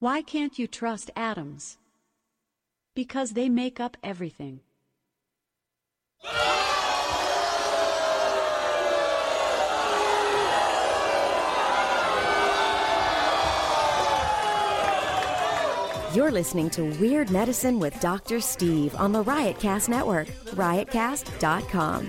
Why can't you trust atoms? Because they make up everything. You're listening to Weird Medicine with Dr. Steve on the Riotcast Network, riotcast.com.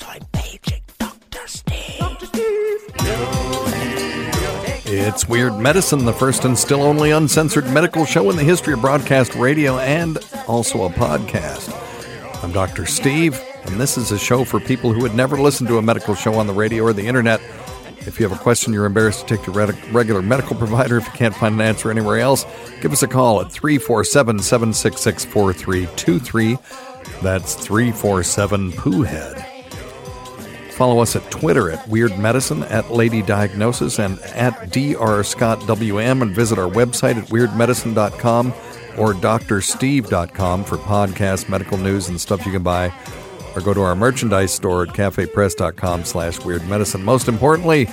so I'm paging Dr. Steve. Dr. It's Weird Medicine, the first and still only uncensored medical show in the history of broadcast radio and also a podcast. I'm Dr. Steve, and this is a show for people who had never listened to a medical show on the radio or the internet. If you have a question you're embarrassed to take to your regular medical provider, if you can't find an answer anywhere else, give us a call at 347 766 4323. That's 347 Poohead. Follow us at Twitter at Weird Medicine, at Lady Diagnosis, and at Dr. Scott WM, and visit our website at weirdmedicine.com or drsteve.com for podcasts, medical news, and stuff you can buy. Or go to our merchandise store at cafepress.com slash weird medicine. Most importantly,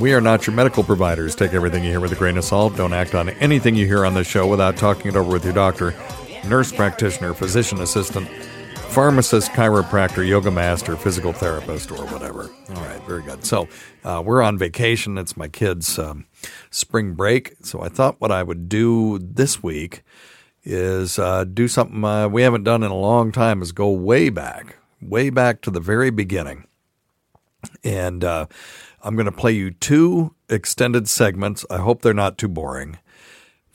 we are not your medical providers. Take everything you hear with a grain of salt. Don't act on anything you hear on this show without talking it over with your doctor, nurse practitioner, physician assistant, pharmacist, chiropractor, yoga master, physical therapist, or whatever. All right, very good. So uh, we're on vacation. It's my kids' um, spring break. So I thought what I would do this week is uh, do something uh, we haven't done in a long time. Is go way back, way back to the very beginning, and uh, I'm going to play you two extended segments. I hope they're not too boring.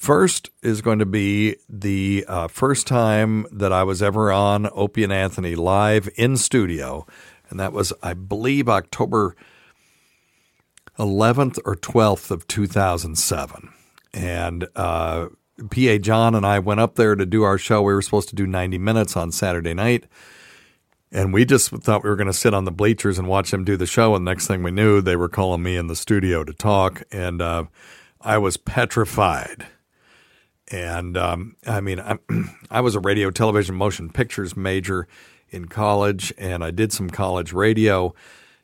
First is going to be the uh, first time that I was ever on Opie and Anthony live in studio, and that was, I believe, October 11th or 12th of 2007. And uh, PA John and I went up there to do our show. We were supposed to do 90 minutes on Saturday night. And we just thought we were going to sit on the bleachers and watch them do the show. And next thing we knew, they were calling me in the studio to talk. And uh, I was petrified. And um, I mean, I, I was a radio, television, motion pictures major in college, and I did some college radio.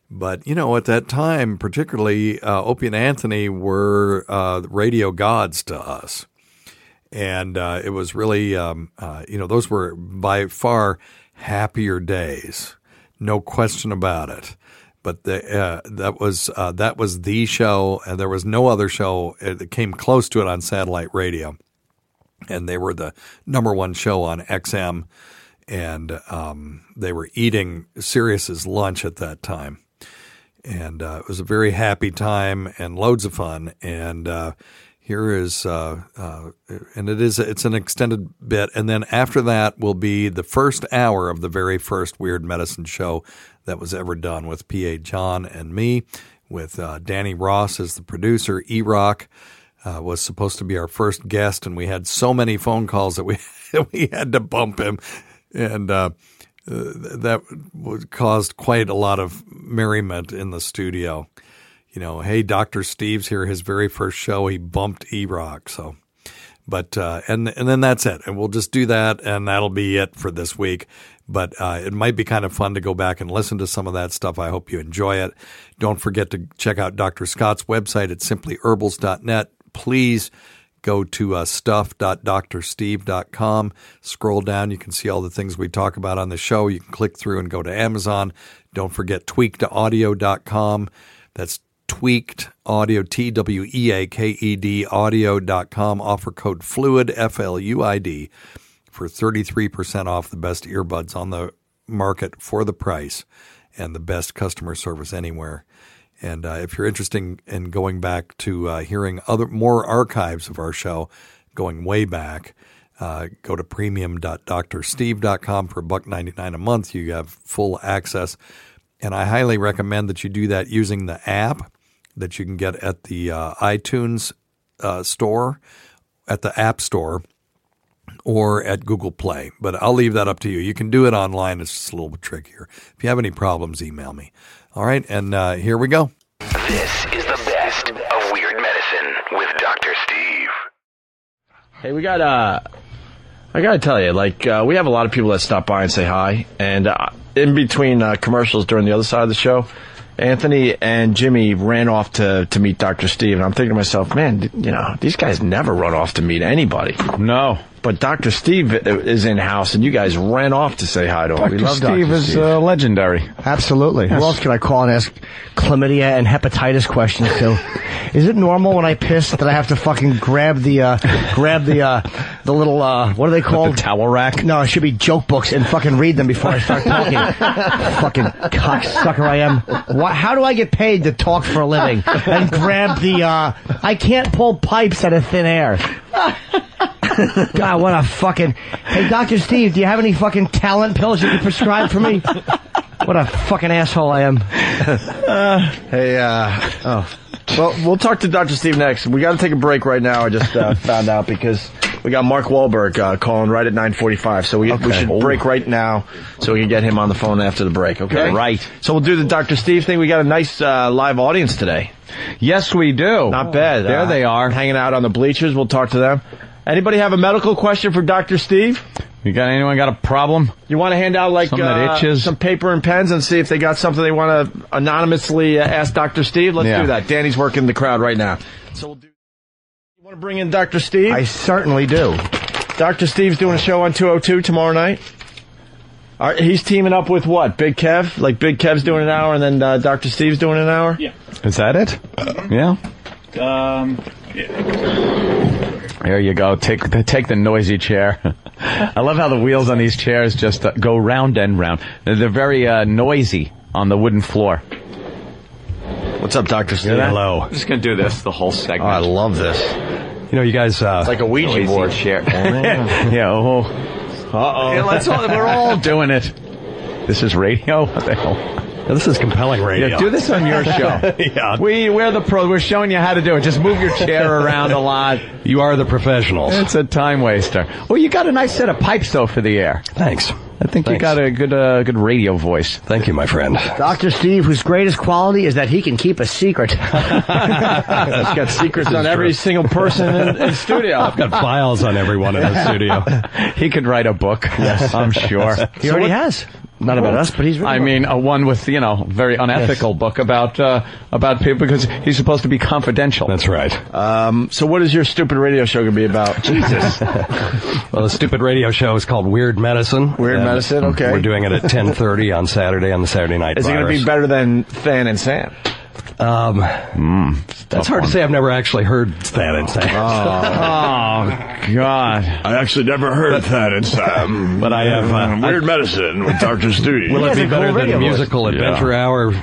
But you know, at that time, particularly, uh, Opie and Anthony were uh, radio gods to us, and uh, it was really, um, uh, you know, those were by far happier days, no question about it. But the, uh, that was uh, that was the show, and there was no other show that came close to it on satellite radio and they were the number one show on XM, and um, they were eating Sirius's lunch at that time, and uh, it was a very happy time and loads of fun. And uh, here is, uh, uh and it is, it's an extended bit, and then after that will be the first hour of the very first Weird Medicine show that was ever done with PA John and me, with uh, Danny Ross as the producer, E Rock uh, was supposed to be our first guest, and we had so many phone calls that we we had to bump him, and uh, that caused quite a lot of merriment in the studio. You know, hey, Doctor Steve's here. His very first show, he bumped E Rock. So, but uh, and and then that's it, and we'll just do that, and that'll be it for this week. But uh, it might be kind of fun to go back and listen to some of that stuff. I hope you enjoy it. Don't forget to check out Dr. Scott's website at simplyherbals.net please go to uh, stuff.drsteve.com. Scroll down. You can see all the things we talk about on the show. You can click through and go to Amazon. Don't forget tweakedaudio.com. That's tweaked audio, T W E A K E D audio.com. Offer code FLUID, F L U I D, for 33% off the best earbuds on the market for the price and the best customer service anywhere. And uh, if you're interested in going back to uh, hearing other more archives of our show, going way back, Uh, go to premium.drsteve.com for buck ninety nine a month. You have full access, and I highly recommend that you do that using the app that you can get at the uh, iTunes uh, store, at the App Store, or at Google Play. But I'll leave that up to you. You can do it online. It's just a little bit trickier. If you have any problems, email me. All right, and uh, here we go. This is the best of Weird Medicine with Dr. Steve. Hey, we got uh I gotta tell you, like uh, we have a lot of people that stop by and say hi, and uh, in between uh, commercials during the other side of the show, Anthony and Jimmy ran off to to meet Dr. Steve, and I'm thinking to myself, man, you know, these guys never run off to meet anybody. No. But Dr. Steve is in house, and you guys ran off to say hi to him. Dr. Steve is uh, legendary. Absolutely. Who else can I call and ask chlamydia and hepatitis questions to? Is it normal when I piss that I have to fucking grab the uh, grab the uh, the little uh, what are they called? The towel rack? No, it should be joke books and fucking read them before I start talking. fucking cocksucker I am. Why, how do I get paid to talk for a living and grab the? Uh, I can't pull pipes out of thin air. God, what a fucking. Hey, Dr. Steve, do you have any fucking talent pills you can prescribe for me? What a fucking asshole I am. Hey, uh, oh. Well, we'll talk to Dr. Steve next. We got to take a break right now. I just uh, found out because we got Mark Wahlberg uh, calling right at 9:45. So we, we should break right now so we can get him on the phone after the break. Okay. Right. So we'll do the Dr. Steve thing. We got a nice uh, live audience today. Yes, we do. Not bad. There Uh, they are. hanging out on the bleachers. We'll talk to them. Anybody have a medical question for Dr. Steve? You got anyone got a problem? You want to hand out like Something that uh, itches? some paper and pens and see if they got something they want to anonymously uh, ask Dr. Steve? Let's Yeah. do that. Danny's working the crowd right now. So we'll do. You want to bring in Dr. Steve? I certainly do. Dr. Steve's doing a show on 202 tomorrow night. All right, he's teaming up with what? Big Kev? Like Big Kev's doing an hour and then uh, Dr. Steve's doing an hour? Yeah. Is that it? Yeah. Um, There you go. Take the, take the noisy chair. I love how the wheels on these chairs just uh, go round and round. They're, very uh, noisy on the wooden floor. What's up, Dr. Steve? Hello. I'm just gonna do this the whole Oh, segment. I love this. You know, you guys. Uh, It's like a Ouija board. chair. yeah. Oh. Uh-oh. Yeah, let's all, we're all doing it. This is radio. What the hell? This is compelling radio. Yeah, do this on your show. Yeah. We we're the pros. We're showing you how to do it. Just move your chair around a lot. You are the professionals. It's a time waster. Well, you got a nice set of pipes though for the air. Thanks. I think you got a good uh, good radio voice. Thank you, my friend. Dr. Steve, whose greatest quality is that he can keep a secret. He's got secrets on every single person in, in studio. I've got files on everyone in the studio. He could write a book. Yes, I'm sure. He already has. Not about us, but he's written I one. mean, a one with you know very unethical book about uh, about people because he's supposed to be confidential. That's right. Um, so what is your stupid radio show going to be about? Jesus. Well, the stupid radio show is called Weird Medicine. Weird Medicine, okay. We're doing it at 10:30 on Saturday on the Saturday Night Is it going to be better than Fan and Sam? Um, Hmm, that's hard to say. I've never actually heard that and say. Oh God! I actually never heard of that in Sam. But I have, uh, Weird Medicine with Dr. Steve. Will it be a cool better radio than voice. musical adventure hour?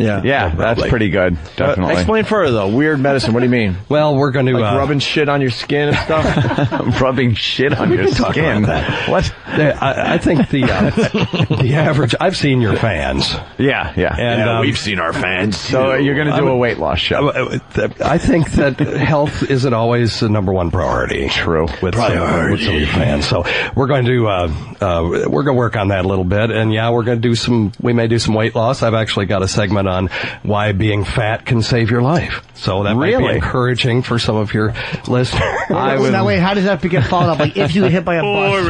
Yeah. Yeah, that's probably. pretty good. Definitely. Uh, explain further though. Weird medicine. What do you mean? Well, we're going to Like uh, rubbing shit on your skin and stuff? rubbing shit on your talk skin. about that. What? I, I think the uh, the average. I've seen your fans, Yeah, yeah. and yeah, um, we've seen our fans. so too. you're going to do I'm- a weight loss show. Uh, I think that health isn't always the number one priority. True. With some, with some of your fans. So we're going to uh, uh, we're going to work on that a little bit, and yeah, we're going to do some. We may do some weight loss. I've actually got a segment on why being fat can save your life. So that might be encouraging for some of your listeners. I Well, would- now, wait, how does that get followed up? Like, if you get hit by a bus.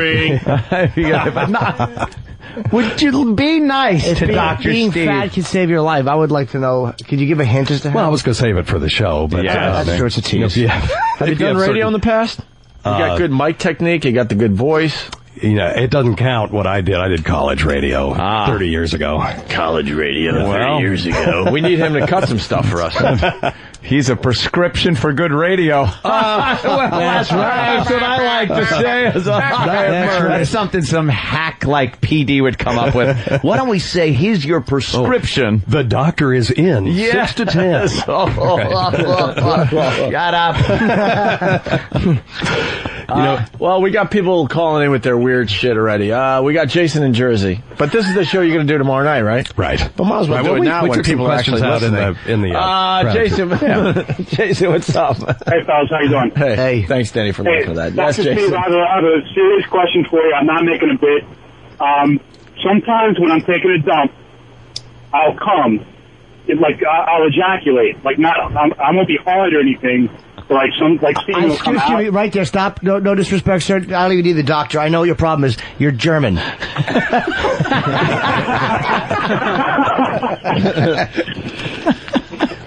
Would you be nice If to being, Dr. being Steve? fat can save your life, I would like to know. Could you give a hint as to how? Well, I was going to save it for the show, but Yeah, uh, that's true. It's a tease. if you have, Have you done radio certain- in the past? You got good mic technique. You got the good voice. You know, it doesn't count what I did. I did college radio Ah. 30 years ago. college radio Well. 30 years ago. We need him to cut some stuff for us. He's a prescription for good radio. well, that's right. That's what I like to say. As a That's right. Something some hack like PD would come up with. Why don't we say he's your prescription? The doctor is in. Yes. 6 to 10. Shut up. You know, well, we got people calling in with their weird shit already. Uh, we got Jason in Jersey, but this is the show you're going to do tomorrow night, right? Right. But might as well Right, do well, it we- now we when people are actually questions out in the- in the, uh, uh, crowd. Jason, Jason, what's up? Hey, fellas, how you doing? Hey, Hey. thanks, Danny, for Hey, looking for that. Yes, Dr. Steve, Jason. I have, a, I have a serious question for you. I'm not making a bit. Um, sometimes when I'm taking a dump, I'll come. It, like I- I'll ejaculate. Like not, I'm, I won't be hard or anything. But like some, like steam uh, will come Excuse out. me, right there. Stop. No, no disrespect, sir. I don't even need the doctor. I know what your problem is. You're German.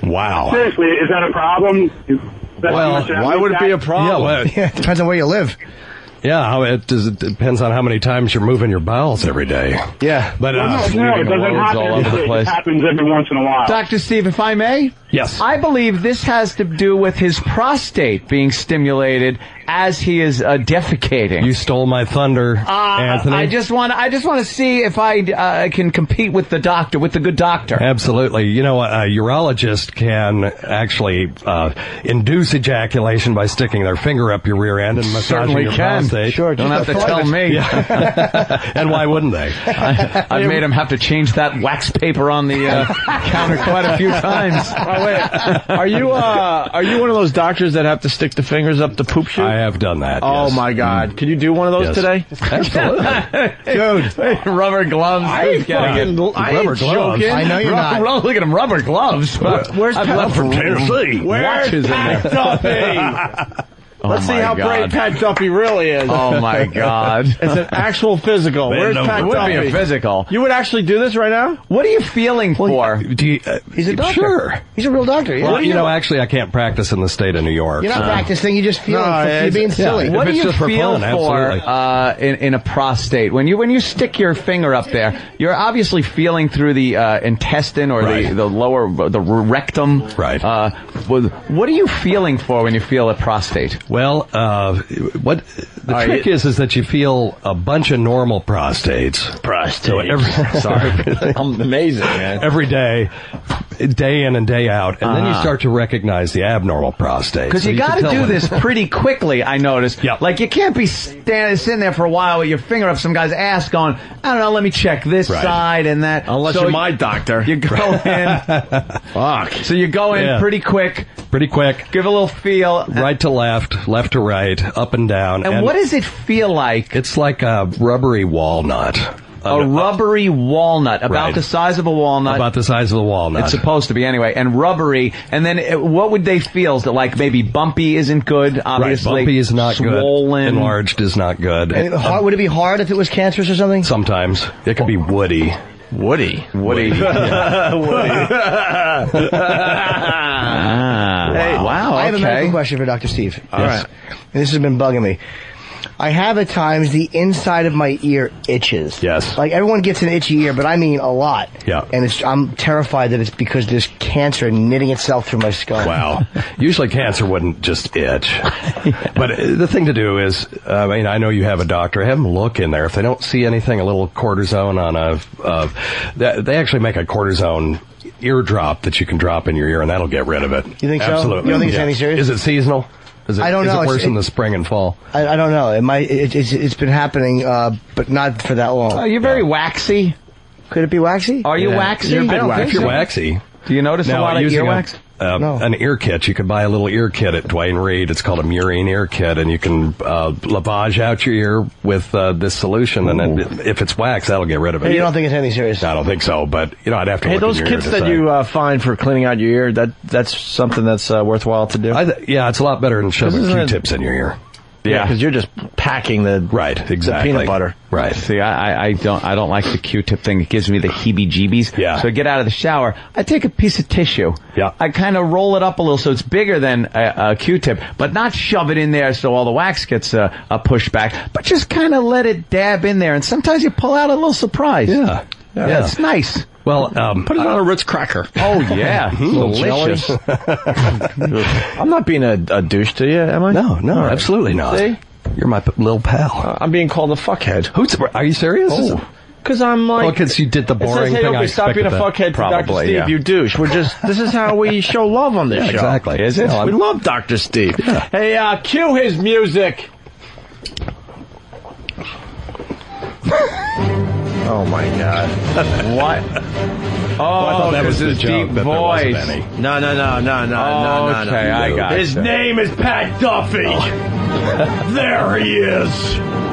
wow. Seriously, is that a problem? Is that Well, should I Why make would it be that? a problem? Yeah, well, yeah, it depends on where you live. Yeah. How it, does, it depends on how many times you're moving your bowels every day. Yeah. But No, uh, no, it doesn't happen. all over the place. It happens every once in a while. Dr. Steve, if I may? Yes. I believe this has to do with his prostate being stimulated as he is uh, defecating. you stole my thunder, Uh, Anthony. I just want I just want to see if I uh, can compete with the doctor, with the good doctor. Absolutely. You know, a urologist can actually uh, induce ejaculation by sticking their finger up your rear end and massaging Certainly your can. prostate. Sure, don't have to tell me. and why wouldn't they? I, I've made him have to change that wax paper on the uh, counter quite a few times. Oh, wait. Are you uh, are you one of those doctors that have to stick the fingers up the poop chute? I have done that. Oh yes. my God! Mm. Can you do one of those Yes. today? Absolutely. Dude, rubber gloves. I ain't fucking? I ain't Rubber gloves. joking. I know you're not. Rubber- Look at him, rubber gloves. Where's I've left from Tennessee. Where's watches in there. Pat Let's see how God. great Pat Duffy really is. Oh my God! It's an actual physical. Where's over. Pat It would be a physical. You would actually do this right now? What are you feeling for? Do you, uh, He's a doctor. Sure. He's a real doctor. Well, you know, actually, I can't practice in the state of New York. You're not so- practicing. You just feel No, it. You're it's- being yeah. silly. If What do it's you just for feel fun, for uh, in, in a prostate when you when you stick your finger up there? You're obviously feeling through the uh, intestine or the, Right. the lower the rectum. Right. Uh, what what are you feeling for when you feel a prostate? Well, uh, what the Are trick you- is is that you feel a bunch of normal prostates. Prostate. So every, Sorry. I'm amazing, man. every day, day in and day out, and then you Uh-huh. start to recognize the abnormal prostate. Because So you, can got to tell do when- this pretty quickly. I noticed. Yeah. Like you can't be standing sitting there for a while with your finger up some guy's ass, going, I don't know, let me check this Right. side and that. Unless So you're my doctor. You go in. Fuck. So you go in Yeah. pretty quick, pretty quick, give a little feel. right to left, left to right, up and down. And, what does it feel like? It's like a rubbery walnut. A rubbery walnut, about Right. the size of a walnut. About the size of a walnut. it's supposed to be anyway, and rubbery. And then it, what would they feel? Is that like maybe bumpy isn't good? right. Obviously, Bumpy is not swollen. good. Enlarged is not good. And hard, would it be hard if it was cancerous or something? Sometimes it could be woody. Woody. Woody. Ah, Hey, wow. I have a medical question for Dr. Steve. All right. And this has been bugging me. I have at times the inside of my ear itches. Yes. Like everyone gets an itchy ear, but I mean a lot. Yeah. And it's, I'm terrified that it's because there's cancer knitting itself through my skull. Wow. Usually cancer wouldn't just itch. But uh, the thing to do is, uh, I mean, I know you have a doctor. Have them look in there. If they don't see anything, a little cortisone on a, uh, they, they actually make a cortisone eardrop that you can drop in your ear and that'll get rid of it. You think so? Absolutely. You don't think it's Yeah. anything serious? Is it seasonal? Is it, I don't is know. it It's- worse in it- the spring and fall? I, I don't know. It might. It, it's, it's been happening, uh, but not for that long. Oh, you're very waxy. Could it be waxy? Are you Yeah. waxy? You're a bit I don't waxy. think If you're waxy. Do you notice a Now, lot of using a- earwax? Uh, No. an ear kit. You can buy a little ear kit at Duane Reade. It's called a murine ear kit, and you can uh, lavage out your ear with uh, this solution. And then if it's wax, that'll get rid of it. You don't think it's anything serious? I don't think so, but you know, I'd have to. Hey, look those in your kits ear to that say. you uh, find for cleaning out your ear, that that's something that's uh, worthwhile to do. I th- yeah, it's a lot better than shoving Isn't Q-tips in your ear. Yeah, because you're just packing the Right, exactly. peanut butter. Right. See, I, I- I don't, I don't like the Q-tip thing. It gives me the heebie-jeebies. Yeah. So I get out of the shower, I take a piece of tissue. Yeah. I kind of roll it up a little so it's bigger than a, a Q-tip, but not shove it in there so all the wax gets uh, uh, pushed back. But just kind of let it dab in there, and sometimes you pull out a little surprise. Yeah. Yeah, yeah. That's nice. Well, um, put it on a uh, Ritz cracker. Oh yeah, hmm. delicious. I'm not being a, a, douche to you, am I? No, no, right. absolutely not. See? You're my p- little pal. Uh, I'm being called a fuckhead. Who's? Are you serious? Oh. Because I'm like, because well, you did the boring says, hey, thing. I stop being a fuckhead, Doctor Steve, yeah. you douche. We're just this is how we show love on this yeah, show. Exactly, is it? No, we love Doctor Steve. Yeah. Hey, uh, cue his music. Oh my god. what? Oh, I thought that was his the joke, deep that voice. any. No, no, no, no, no, no, no, no. Okay, I got His you. name is Pat Duffy. there he is.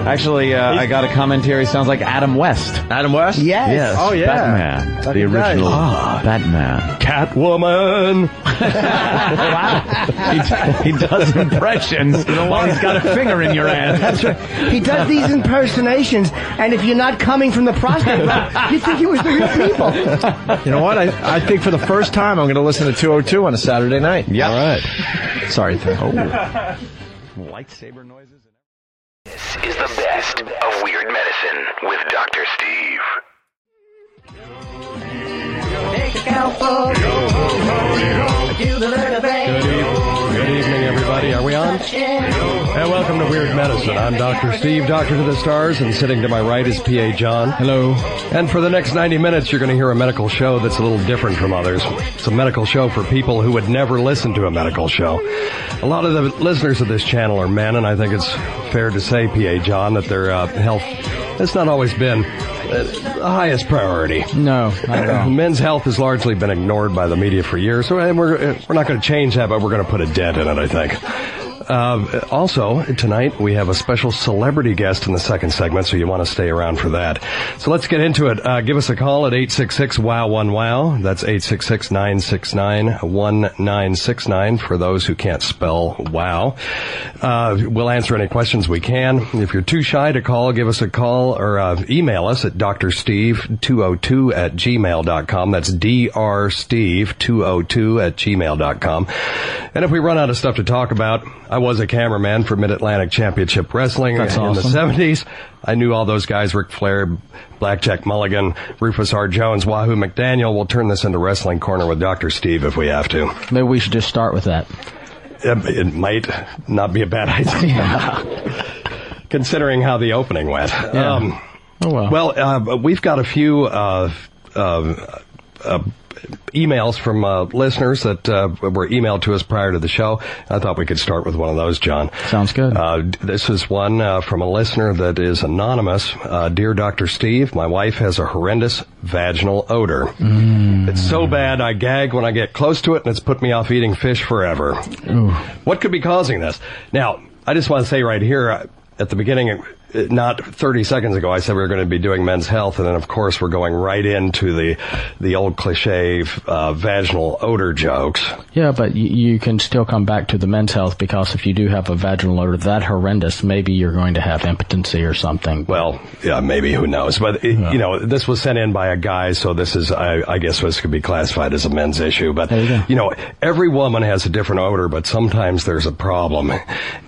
Actually, uh, I got a comment here. He sounds like Adam West. Adam West? Yes. Oh yeah. Batman. the Fucking guy. original Ah. Batman. Catwoman. he, he does impressions while he's got a finger in your ass. That's right. He does these impersonations, and if you're not coming from the prostate, route, you think he was the real people. You know what? I, I think for the first time I'm going to listen to 202 on a Saturday night. Yeah. All right. Sorry. Th- oh. Lightsaber noises. This is the best of Weird Medicine with Dr. Steve. Good evening, everybody. Are we on? And welcome to Weird Medicine. I'm Dr. Steve, Doctor to the Stars, and sitting to my right is PA John. Hello. And for the next 90 minutes, you're going to hear a medical show that's a little different from others. It's a medical show for people who would never listen to a medical show. A lot of the listeners of this channel are men, and I think it's fair to say, PA John, that their uh, health has not always been uh, the highest priority. No, not at all. Men's health has largely been ignored by the media for years, so and we're we're not going to change that, but we're going to put a dent in it, I think. Uh, also, tonight we have a special celebrity guest in the second segment, so you want to stay around for that. So let's get into it. Uh, give us a call at 866-WOW-1-WOW. That's 866-969-1969 for those who can't spell WOW. Uh, we'll answer any questions we can. If you're too shy to call, give us a call or uh, email us at drsteve202 at gmail.com. That's drsteve202 at gmail.com. And if we run out of stuff to talk about, I was a cameraman for Mid-Atlantic Championship Wrestling That's in awesome. the 70s. I knew all those guys, Ric Flair, Blackjack Mulligan, Rufus R. Jones, Wahoo McDaniel. We'll turn this into Wrestling Corner with Dr. Steve if we have to. Maybe we should just start with that. It, it might not be a bad idea. Considering how the opening went. Um, Oh well. well, uh, we've got a few uh, uh, uh, emails from uh, listeners that uh, were emailed to us prior to the show. I thought we could start with one of those, John. Sounds good. Uh, this is one uh, from a listener that is anonymous. Uh, Dear Dr. Steve, my wife has a horrendous vaginal odor. It's so bad I gag when I get close to it, and it's put me off eating fish forever. What could be causing this? Now, I just want to say right here uh, at the beginning, not 30 seconds ago, I said we were going to be doing men's health, and then of course we're going right into the the old cliche uh, vaginal odor jokes. Yeah, but you can still come back to the men's health because if you do have a vaginal odor that horrendous, maybe you're going to have impotency or something. Well, yeah, maybe who knows? But it, you know, this was sent in by a guy, so this is, I, I guess, this could be classified as a men's issue. But you you know, every woman has a different odor, but sometimes there's a problem,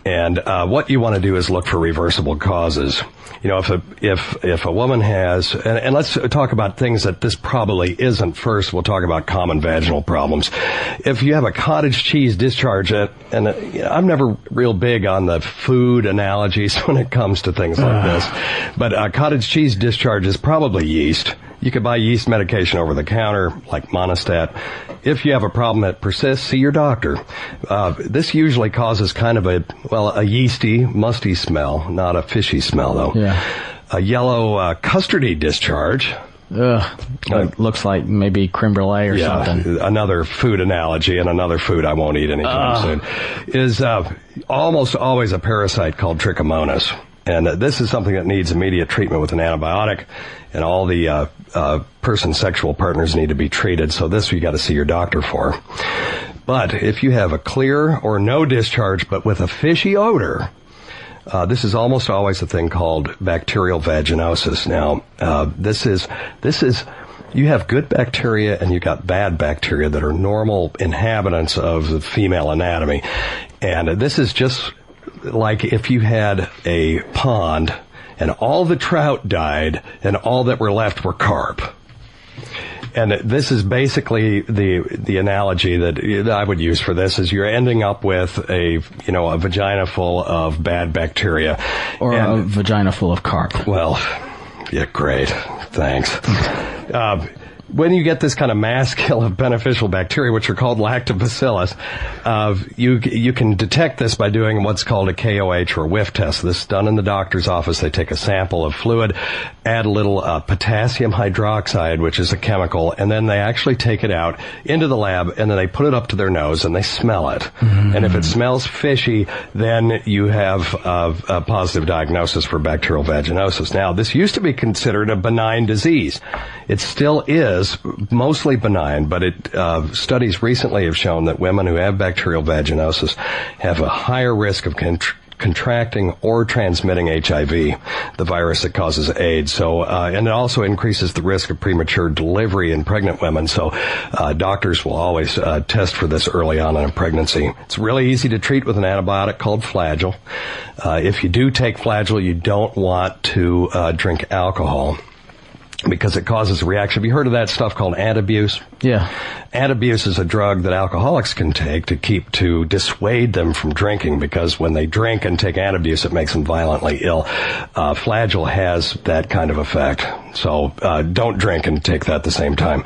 and uh, what you want to do is look for reversible causes. You know, if a if if a woman has, and, and let's talk about things that this probably isn't. First, we'll talk about common vaginal problems. If you have a cottage cheese discharge, and I'm never real big on the food analogies when it comes to things like ah. this, but a cottage cheese discharge is probably yeast. You could buy yeast medication over the counter, like Monistat. If you have a problem that persists, see your doctor. Uh, this usually causes kind of a, well, a yeasty, musty smell, not a fishy smell though. Yeah. A yellow uh, custardy discharge. Ugh, it looks like maybe creme brulee or something. Another food analogy and another food I won't eat anytime Ugh. soon is uh, almost always a parasite called trichomonas. And uh, this is something that needs immediate treatment with an antibiotic, and all the uh, person's sexual partners need to be treated. So this you got to see your doctor for. But if you have a clear or no discharge, but with a fishy odor, uh, this is almost always a thing called bacterial vaginosis. Now, uh, this is this is you have good bacteria and you got bad bacteria that are normal inhabitants of the female anatomy, and this is just like if you had a pond and all the trout died and all that were left were carp. And this is basically the the analogy that I would use for this is you're ending up with a you know a vagina full of bad bacteria Or And- a vagina full of carp. well, yeah, great. Thanks. Uh, when you get this kind of mass kill of beneficial bacteria, which are called lactobacillus, uh, you you can detect this by doing what's called a KOH or whiff test. This is done in the doctor's office. They take a sample of fluid, add a little uh, potassium hydroxide, which is a chemical, and then they actually take it out into the lab, and then they put it up to their nose and they smell it. And if it smells fishy, then you have uh, a positive diagnosis for bacterial vaginosis. Now, this used to be considered a benign disease. It still is mostly benign, but it uh, studies recently have shown that women who have bacterial vaginosis have a higher risk of contr contracting or transmitting HIV, the virus that causes AIDS. So, uh, and it also increases the risk of premature delivery in pregnant women. So, uh, doctors will always uh, test for this early on in a pregnancy. It's really easy to treat with an antibiotic called Flagyl. Uh, if you do take Flagyl, you don't want to uh, drink alcohol because it causes a reaction. Have you heard of that stuff called antabuse? Yeah. Antabuse is a drug that alcoholics can take to keep to dissuade them from drinking because when they drink and take antabuse, it makes them violently ill. Uh, Flagyl has that kind of effect. So uh, don't drink and take that at the same time.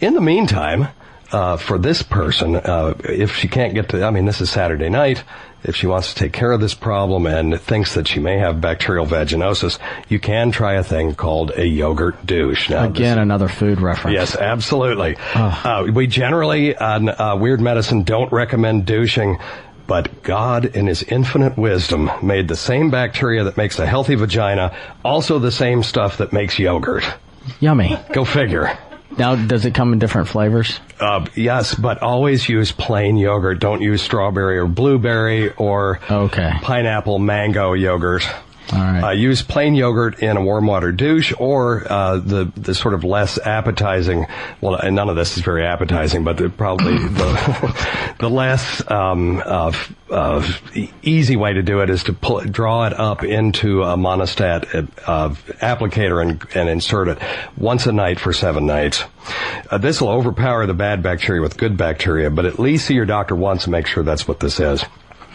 In the meantime, uh, for this person, uh, if she can't get to, I mean, this is Saturday night. If she wants to take care of this problem and thinks that she may have bacterial vaginosis, you can try a thing called a yogurt douche. Now, this- Again, another food reference. Yes, absolutely. Uh, we generally on uh, Weird Medicine don't recommend douching, but God, in His infinite wisdom, made the same bacteria that makes a healthy vagina also the same stuff that makes yogurt. Yummy. Go figure. Now, does it come in different flavors? Uh, yes, but always use plain yogurt. Don't use strawberry or blueberry or okay. pineapple mango yogurt. Right. Uh, use plain yogurt in a warm water douche or uh, the the sort of less appetizing. Well, and none of this is very appetizing, but the, probably the the less um, uh, easy way to do it is to pull, draw it up into a monistat uh, applicator and, and insert it once a night for seven nights. Uh, this will overpower the bad bacteria with good bacteria, but at least see your doctor once and make sure that's what this is.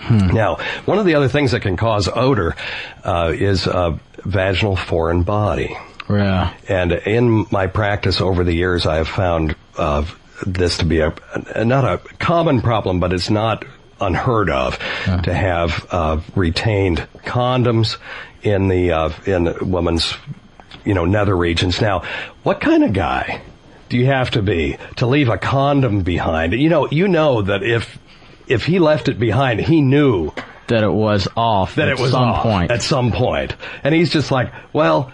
Now, one of the other things that can cause odor uh, is uh, vaginal foreign body. Yeah. And in my practice over the years, I have found uh, this to be a, a not a common problem, but it's not unheard of to have uh, retained condoms in the uh, in woman's you know nether regions. Now, what kind of guy do you have to be to leave a condom behind? You know, you know that if if he left it behind, he knew that it was off that at it was some off point. at some point, and he's just like, well,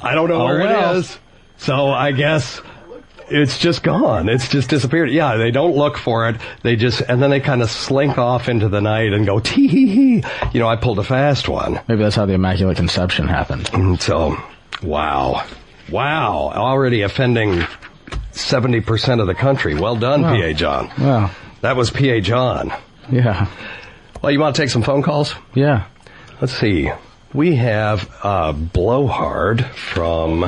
I don't know Oh, where well. it is, so I guess it's just gone. It's just disappeared. Yeah, they don't look for it. They just and then they kind of slink off into the night and go tee hee hee. You know, I pulled a fast one. Maybe that's how the Immaculate Conception happened. Mm, so, wow, wow, already offending seventy percent of the country. Well done, Wow. PA John. Wow. That was PA John. Yeah. Well, you want to take some phone calls? Yeah. Let's see. We have uh, Blowhard from.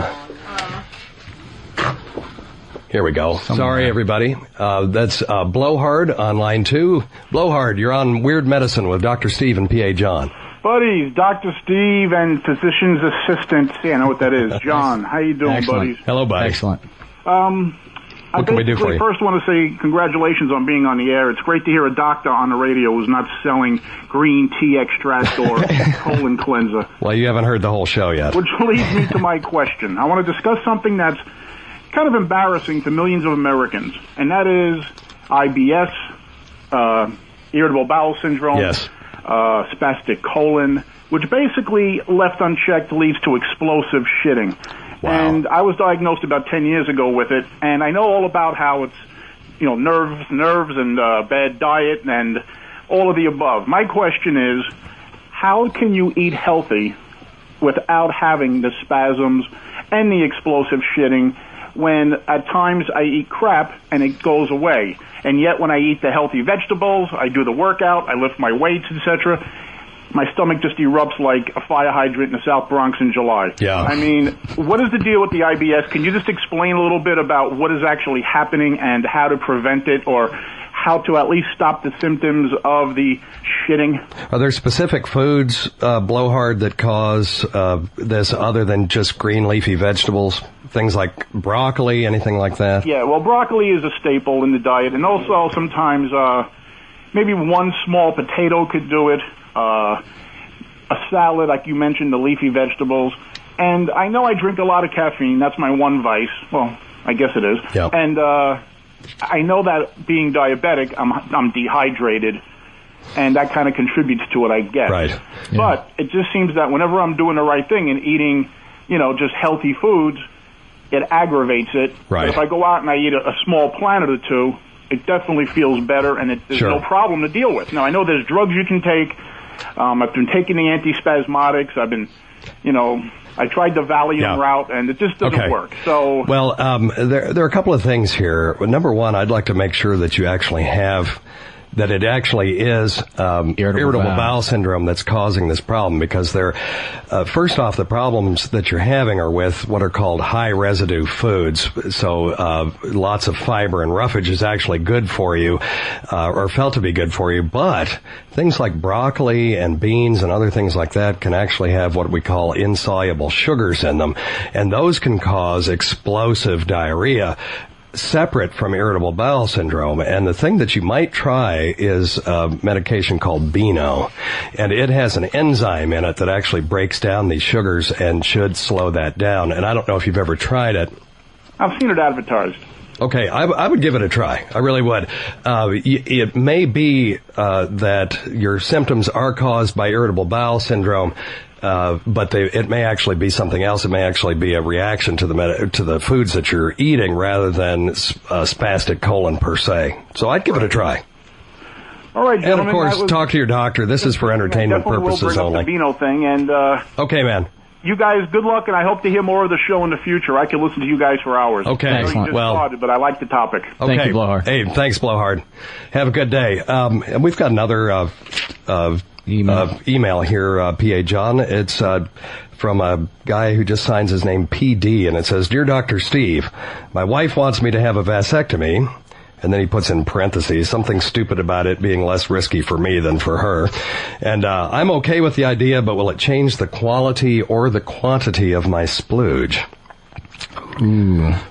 Here we go. Sorry, everybody. Uh, that's uh, Blowhard on line two. Blowhard, you're on Weird Medicine with Dr. Steve and PA John. Buddies, Dr. Steve and physician's assistant. Yeah, I know what that is. John, how you doing, buddies? Hello, buddy. Excellent. Um, I What can we do for you? first want to say congratulations on being on the air. It's great to hear a doctor on the radio who's not selling green tea extract or colon cleanser. Well, you haven't heard the whole show yet. Which leads me to my question. I want to discuss something that's kind of embarrassing to millions of Americans, and that is IBS, uh, irritable bowel syndrome, Yes. uh, spastic colon, which basically, left unchecked, leads to explosive shitting. And I was diagnosed about 10 years ago with it, and I know all about how it's, you know, nerves, nerves, and uh, bad diet, and all of the above. My question is, how can you eat healthy without having the spasms and the explosive shitting when at times I eat crap and it goes away. And yet when I eat the healthy vegetables, I do the workout, I lift my weights, etc., my stomach just erupts like a fire hydrant in the South Bronx in July. Yeah. I mean, what is the deal with the IBS? Can you just explain a little bit about what is actually happening and how to prevent it or how to at least stop the symptoms of the shitting? Are there specific foods, uh, blowhard, that cause uh, this other than just green leafy vegetables? things like broccoli, anything like that? Yeah, well, broccoli is a staple in the diet, and also sometimes uh, maybe one small potato could do it. Uh, a salad, like you mentioned, the leafy vegetables. And I know I drink a lot of caffeine. That's my one vice. Well, I guess it is. Yep. And uh, I know that being diabetic, I'm I'm dehydrated, and that kind of contributes to what I get. Right. But it just seems that whenever I'm doing the right thing and eating, you know, just healthy foods, it aggravates it. Right. But if I go out and I eat a, a small planet or two, it definitely feels better, and it, there's Sure. no problem to deal with. Now I know there's drugs you can take. Um, I've been taking the antispasmodics. I've been, you know, I tried the Valium Yeah. route, and it just doesn't Okay. work. So Well, um, there, there are a couple of things here. Number one, I'd like to make sure that you actually have that it actually is um, irritable, bowel. bowel. syndrome that's causing this problem because they're uh, first off the problems that you're having are with what are called high residue foods so uh, lots of fiber and roughage is actually good for you uh, or felt to be good for you but things like broccoli and beans and other things like that can actually have what we call insoluble sugars in them and those can cause explosive diarrhea separate from irritable bowel syndrome. And the thing that you might try is a medication called Beano. And it has an enzyme in it that actually breaks down these sugars and should slow that down. And I don't know if you've ever tried it. I've seen it advertised. Okay, I, I would give it a try. I really would. Uh, y- it may be uh, that your symptoms are caused by irritable bowel syndrome, uh, but they, it may actually be something else. It may actually be a reaction to the med- to the foods that you're eating rather than s- uh, spastic colon per se. So I'd give it a try. All right, And of course, was- talk to your doctor. This is for entertainment definitely will purposes bring up only. the Vino thing, and uh, Okay, man. you guys, good luck, and I hope to hear more of the show in the future. I could listen to you guys for hours. Okay. I know you Excellent. Well- started, but I like the topic. Okay. Thank you, Blowhard. Hey, thanks, Blowhard. Have a good day. Um, and we've got another uh, uh, email. Uh, email here, uh, PA John. It's uh, from a guy who just signs his name PD, and it says, "Dear Doctor Steve, my wife wants me to have a vasectomy." And then he puts in parentheses something stupid about it being less risky for me than for her. And uh, I'm okay with the idea, but will it change the quality or the quantity of my splooge?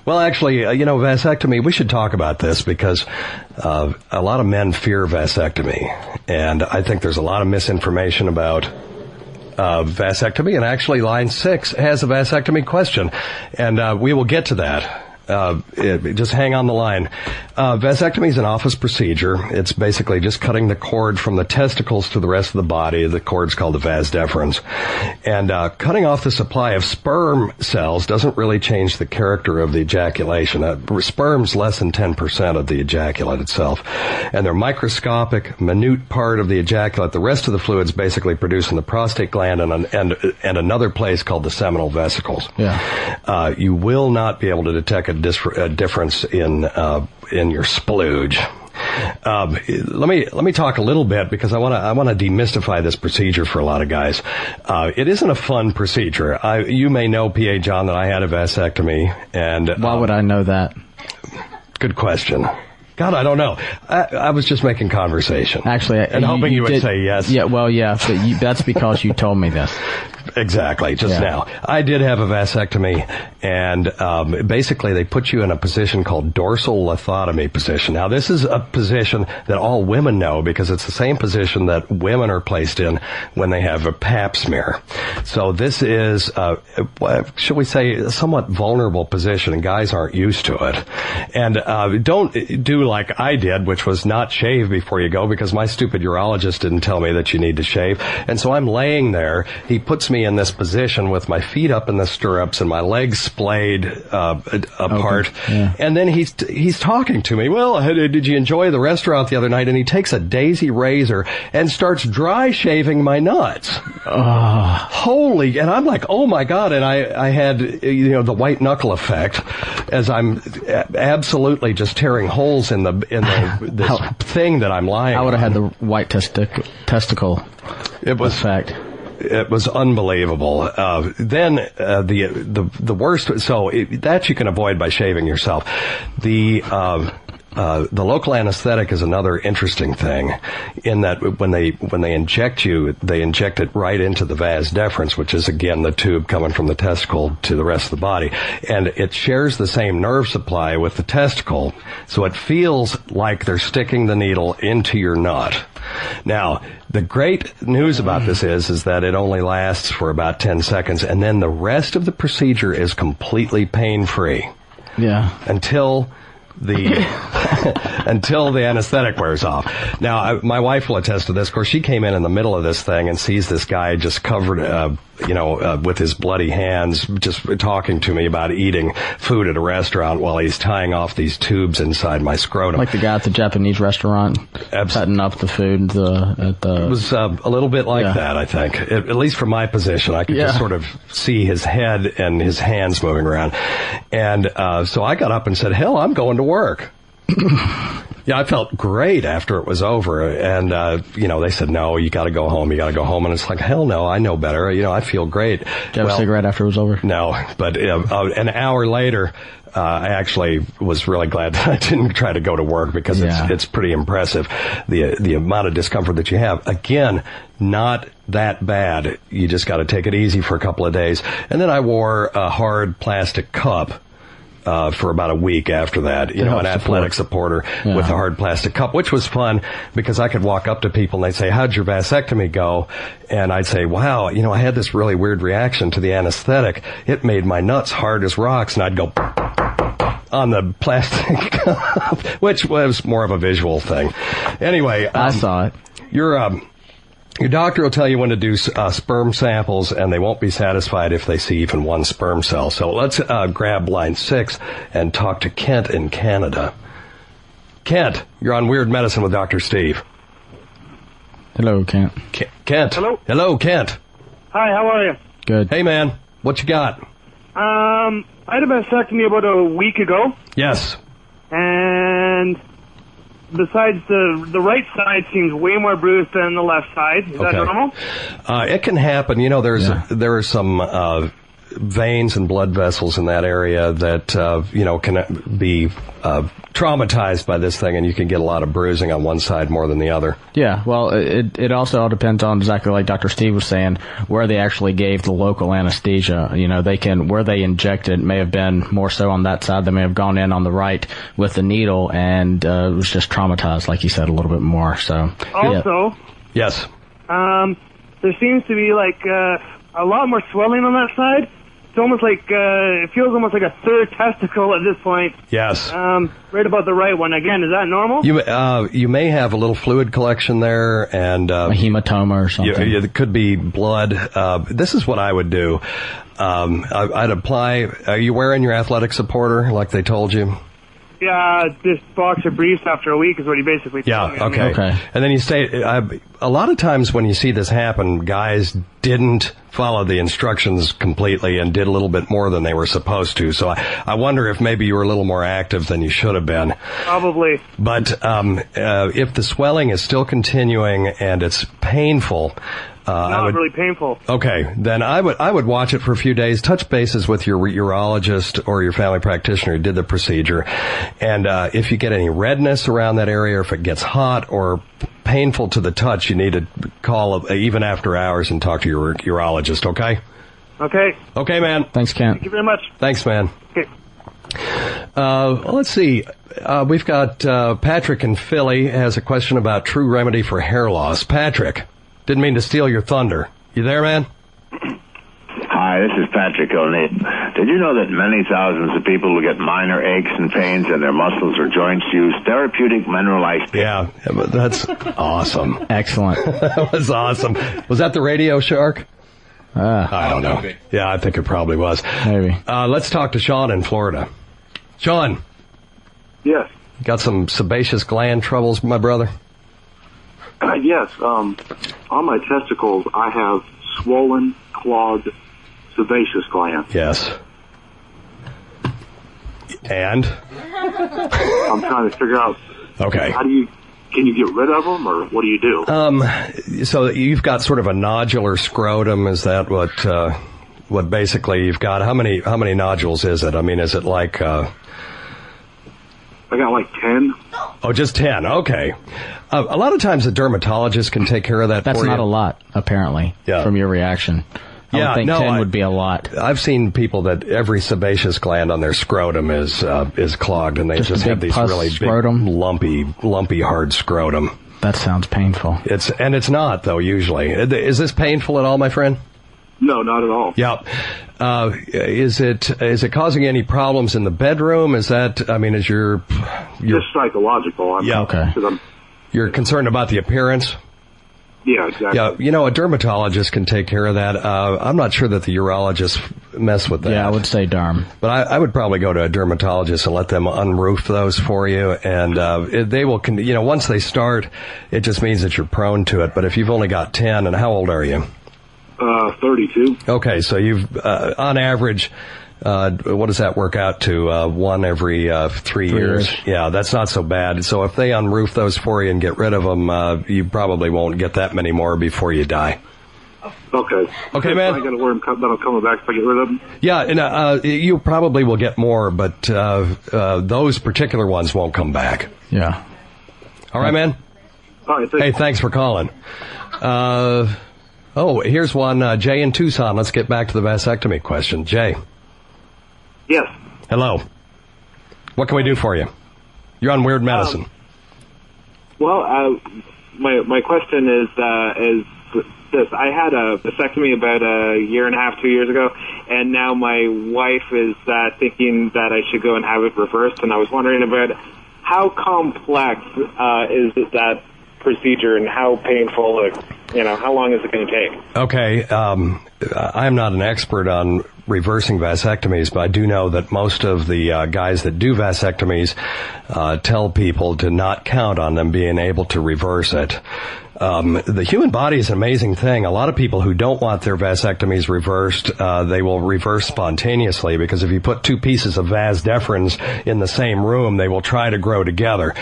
Well, actually, uh, you know, vasectomy, we should talk about this because uh, a lot of men fear vasectomy. And I think there's a lot of misinformation about uh, vasectomy. And actually, line six has a vasectomy question. And uh, we will get to that. Uh, it, just hang on the line. Uh, vasectomy is an office procedure. It's basically just cutting the cord from the testicles to the rest of the body. The cord's called the vas deferens. And uh, cutting off the supply of sperm cells doesn't really change the character of the ejaculation. Uh, sperm's less than 10% of the ejaculate itself. And they're microscopic, minute part of the ejaculate. The rest of the fluid's basically produced in the prostate gland and, and, and another place called the seminal vesicles. Yeah. Uh, you will not be able to detect a, dis- a difference in uh, in your splooge. Um, let me let me talk a little bit because I want to I want to demystify this procedure for a lot of guys. Uh, it isn't a fun procedure. I, you may know, PA John, that I had a vasectomy, and Why would I know that? Good question. God, I don't know. I, I was just making conversation. Actually, and hoping you, would did- say yes. Yeah, well, yeah, but you, that's because you told me this. Exactly, just Yeah. now. I did have a vasectomy, and um, basically they put you in a position called dorsal lithotomy position. Now, this is a position that all women know because it's the same position that women are placed in when they have a pap smear. So this is, uh, should we say, a somewhat vulnerable position, and guys aren't used to it. And uh, don't do like I did, which was not shave before you go, because my stupid urologist didn't tell me that you need to shave. And so I'm laying there. He puts me in this position with my feet up in the stirrups and my legs splayed uh, apart. And then he's he's talking to me. Well, did you enjoy the restaurant the other night? And he takes a daisy razor and starts dry shaving my nuts. Holy! And I'm like, oh my god! And I I had you know the white knuckle effect as I'm absolutely just tearing holes in the in the this thing that I'm lying. I would have had the white testic- testicle It was effect. It was unbelievable. Uh, then uh, the the the worst. So it, that you can avoid by shaving yourself. The um, uh, the local anesthetic is another interesting thing, in that when they when they inject you, they inject it right into the vas deferens, which is again the tube coming from the testicle to the rest of the body, and it shares the same nerve supply with the testicle, so it feels like they're sticking the needle into your nut. Now, the great news about this is, is that it only lasts for about 10 seconds and then the rest of the procedure is completely pain free. Yeah. Until the until the anesthetic wears off. Now, I, my wife will attest to this. Of course, she came in in the middle of this thing and sees this guy just covered, uh, you know, uh, with his bloody hands, just talking to me about eating food at a restaurant while he's tying off these tubes inside my scrotum. Like the guy at the Japanese restaurant cutting up the food the, at the. It was uh, a little bit like Yeah. that, I think. At, at least from my position, I could just sort of see his head and his hands moving around. And uh, so I got up and said, "Hell, I'm going to work." Yeah, I felt great after it was over, and uh, you know they said, "No, you got to go home. You got to go home." And it's like, "Hell no, I know better. You know, I feel great." Did you have a cigarette after it was over? No, but uh, uh, an hour later, uh, I actually was really glad that I didn't try to go to work because Yeah. it's it's pretty impressive the the amount of discomfort that you have. Again, not that bad. You just got to take it easy for a couple of days, and then I wore a hard plastic cup. Uh, for about a week after that, you know, an athletic supporter Yeah. with a hard plastic cup, which was fun because I could walk up to people and they'd say, how'd your vasectomy go? And I'd say, wow, you know, I had this really weird reaction to the anesthetic. It made my nuts hard as rocks and I'd go on the plastic cup, which was more of a visual thing. Anyway. I saw it. Your, um, your doctor will tell you when to do uh, sperm samples, and they won't be satisfied if they see even one sperm cell. So let's uh, grab line six and talk to Kent in Canada. Kent, you're on Weird Medicine with Dr. Steve. Hello, Kent. Kent. Hello. Hello, Kent. Hi, how are you? Good. Hey, man. What you got? Um, I had a vasectomy about a week ago, Yes. and besides the the right side seems way more bruised than the left side. Is that normal? Uh, it can happen. You know, there's there are some uh, veins and blood vessels in that area that uh, you know can be uh, traumatized by this thing, and you can get a lot of bruising on one side more than the other. Yeah, well, it it also all depends on exactly like Dr. Steve was saying, where they actually gave the local anesthesia. You know, they can where they injected may have been more so on that side. They may have gone in on the right with the needle and uh, was just traumatized, like you said, a little bit more. So yeah. Also, Yes. um, there seems to be like uh, a lot more swelling on that side. It's almost like uh, it feels almost like a third testicle at this point. Yes. Um, right about the right one. Again, is that normal? You uh, you may have a little fluid collection there, and uh, a hematoma or something. You, it could be blood. Uh, this is what I would do. Um, I, I'd apply. Are you wearing your athletic supporter like they told you? Yeah, this boxer briefs after a week is what he basically told me. Yeah. Okay. And then you say, I, a lot of times when you see this happen, guys didn't follow the instructions completely and did a little bit more than they were supposed to. So I, I wonder if maybe you were a little more active than you should have been. Probably. But um, uh, if the swelling is still continuing and it's painful, uh, I Not would really painful. Okay, then I would I would watch it for a few days. Touch bases with your urologist or your family practitioner who did the procedure, and uh, if you get any redness around that area, or if it gets hot or painful to the touch, you need to call uh, even after hours and talk to your urologist. Okay. Okay. Okay, man. Thanks, Kent. Thank you very much. Thanks, man. Okay. Uh, let's see. Uh, we've got uh, Patrick in Philly has a question about true remedy for hair loss. Patrick, didn't mean to steal your thunder. You there, man? Hi, this is Patrick O'Neill. Did you know that many thousands of people who get minor aches and pains in their muscles or joints use therapeutic mineralized Yeah, but that's awesome. Excellent. that was awesome. Was that the Radio Shark? Uh, I don't know. Yeah, I think it probably was. Maybe. Uh, let's talk to Sean in Florida. Sean, Yes. got some sebaceous gland troubles, my brother? Yes. Um, on my testicles, I have swollen, clogged sebaceous glands. Yes. And? I'm trying to figure out. Okay. How do you? Can you get rid of them, or what do you do? Um, so you've got sort of a nodular scrotum. Is that what, uh, what basically you've got? How many, how many nodules is it? I mean, is it like, uh, I got like ten. Oh, just 10. Okay. Uh, a lot of times a dermatologist can take care of that That's for not you. a lot, apparently, yeah. from your reaction. I yeah, would think no, 10 I- would be a lot. I've seen people that every sebaceous gland on their scrotum is uh, is clogged, and they Just just, have big these really scrotum? big, lumpy, lumpy, hard scrotum. That sounds painful. It's and it's not though. Usually, is this painful at all, my friend? No, not at all. Yeah. Uh, is it is it causing any problems in the bedroom? Is that I mean, is your your Just psychological. I'm, Yeah. Okay. 'cause I'm- you're concerned about the appearance? yeah, exactly. Yeah, you know, a dermatologist can take care of that. Uh, I'm not sure that the urologists mess with that. Yeah, I would say derm. But I, I would probably go to a dermatologist and let them unroof those for you, and uh, it, they will. Con- you know, once they start, it just means that you're prone to it. But if you've only got ten, and how old are you? Uh, 32. Okay, so you've uh, on average. Uh, what does that work out to? Uh, one every uh, three, Three years. years. Yeah, that's not so bad. So if they unroof those for you and get rid of them, uh, you probably won't get that many more before you die. Okay. Okay, man. I got to worry about them coming back if I get rid of them. Yeah, and uh, uh, you probably will get more, but uh, uh, those particular ones won't come back. Yeah. All right, man. All right. Hey, thanks for calling. Oh, here's one. Uh, Jay in Tucson. Let's get back to the vasectomy question. Jay. Yes. Hello. What can we do for you? You're on Weird Medicine. Well, uh, my my question is uh, is this: I had a vasectomy about a year and a half, two years ago, and now my wife is uh, thinking that I should go and have it reversed. And I was wondering about how complex uh, is that procedure and how painful, uh, you know, how long is it going to take? Okay, um, I'm not an expert on reversing vasectomies, but I do know that most of the uh, guys that do vasectomies uh, tell people to not count on them being able to reverse it. Um, the human body is an amazing thing. A lot of people who don't want their vasectomies reversed, uh, they will reverse spontaneously because if you put two pieces of vas deferens in the same room, they will try to grow together.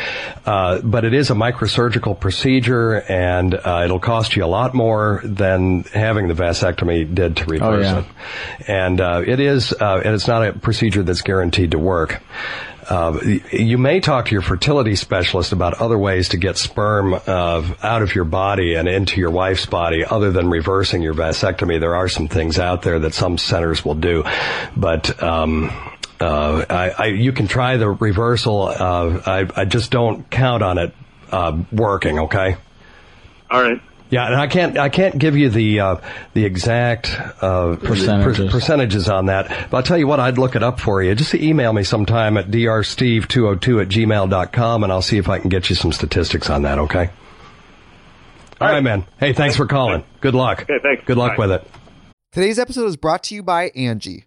Uh, but it is a microsurgical procedure, and uh, it'll cost you a lot more than having the vasectomy did to reverse yeah. it. And uh, it is, uh, and it's not a procedure that's guaranteed to work. Uh, you may talk to your fertility specialist about other ways to get sperm uh, out of your body and into your wife's body other than reversing your vasectomy. There are some things out there that some centers will do, but um, uh, I, I, you can try the reversal. Uh, I, I just don't count on it uh, working. Okay. All right. Yeah, and I can't I can't give you the uh, the exact uh, Percentages. per- percentages on that. But I'll tell you what, I'd look it up for you. Just email me sometime at drsteve202 at gmail.com and I'll see if I can get you some statistics on that, okay? All right, man. Hey, thanks for calling. Good luck. Okay, thanks. Good luck Bye. with it. Today's episode is brought to you by Angie.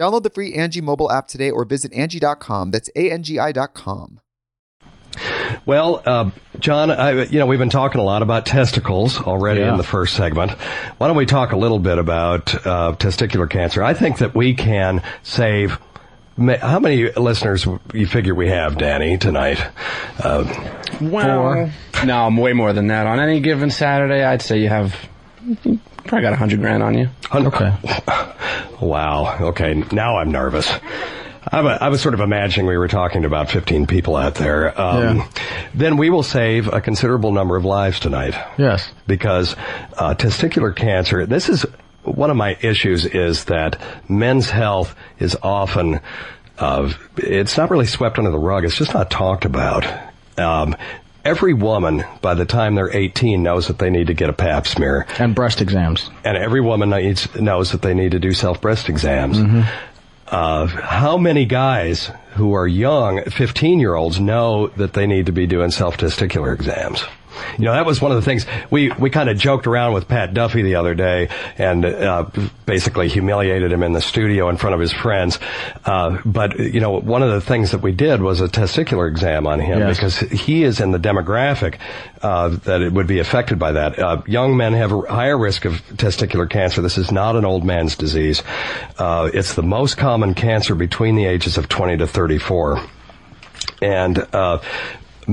Download the free Angie mobile app today or visit Angie.com. That's A-N-G-I dot com. Well, uh, John, I, you know, we've been talking a lot about testicles already Yeah. in the first segment. Why don't we talk a little bit about uh, testicular cancer? I think that we can save. How many listeners you figure we have, Danny, tonight? Uh, Well, no, I'm way more than that. On any given Saturday, I'd say you have a Probably got a hundred grand on you. Okay. Wow. Okay. Now I'm nervous. I wa- I was sort of imagining we were talking to about 15 people out there. Um, Then we will save a considerable number of lives tonight. Yes. Because uh, testicular cancer, this is one of my issues is that men's health is often, uh, it's not really swept under the rug. It's just not talked about. Um, every woman, by the time they're 18, knows that they need to get a pap smear. And breast exams. And every woman needs, knows that they need to do self breast exams. Uh, how many guys who are young, 15 year olds, know that they need to be doing self testicular exams? You know, that was one of the things we, we kind of joked around with Pat Duffy the other day and uh, basically humiliated him in the studio in front of his friends. Uh, but, you know, one of the things that we did was a testicular exam on him Yes. because he is in the demographic uh, that it would be affected by that. Uh, young men have a higher risk of testicular cancer. This is not an old man's disease. Uh, it's the most common cancer between the ages of 20 to 34. And uh,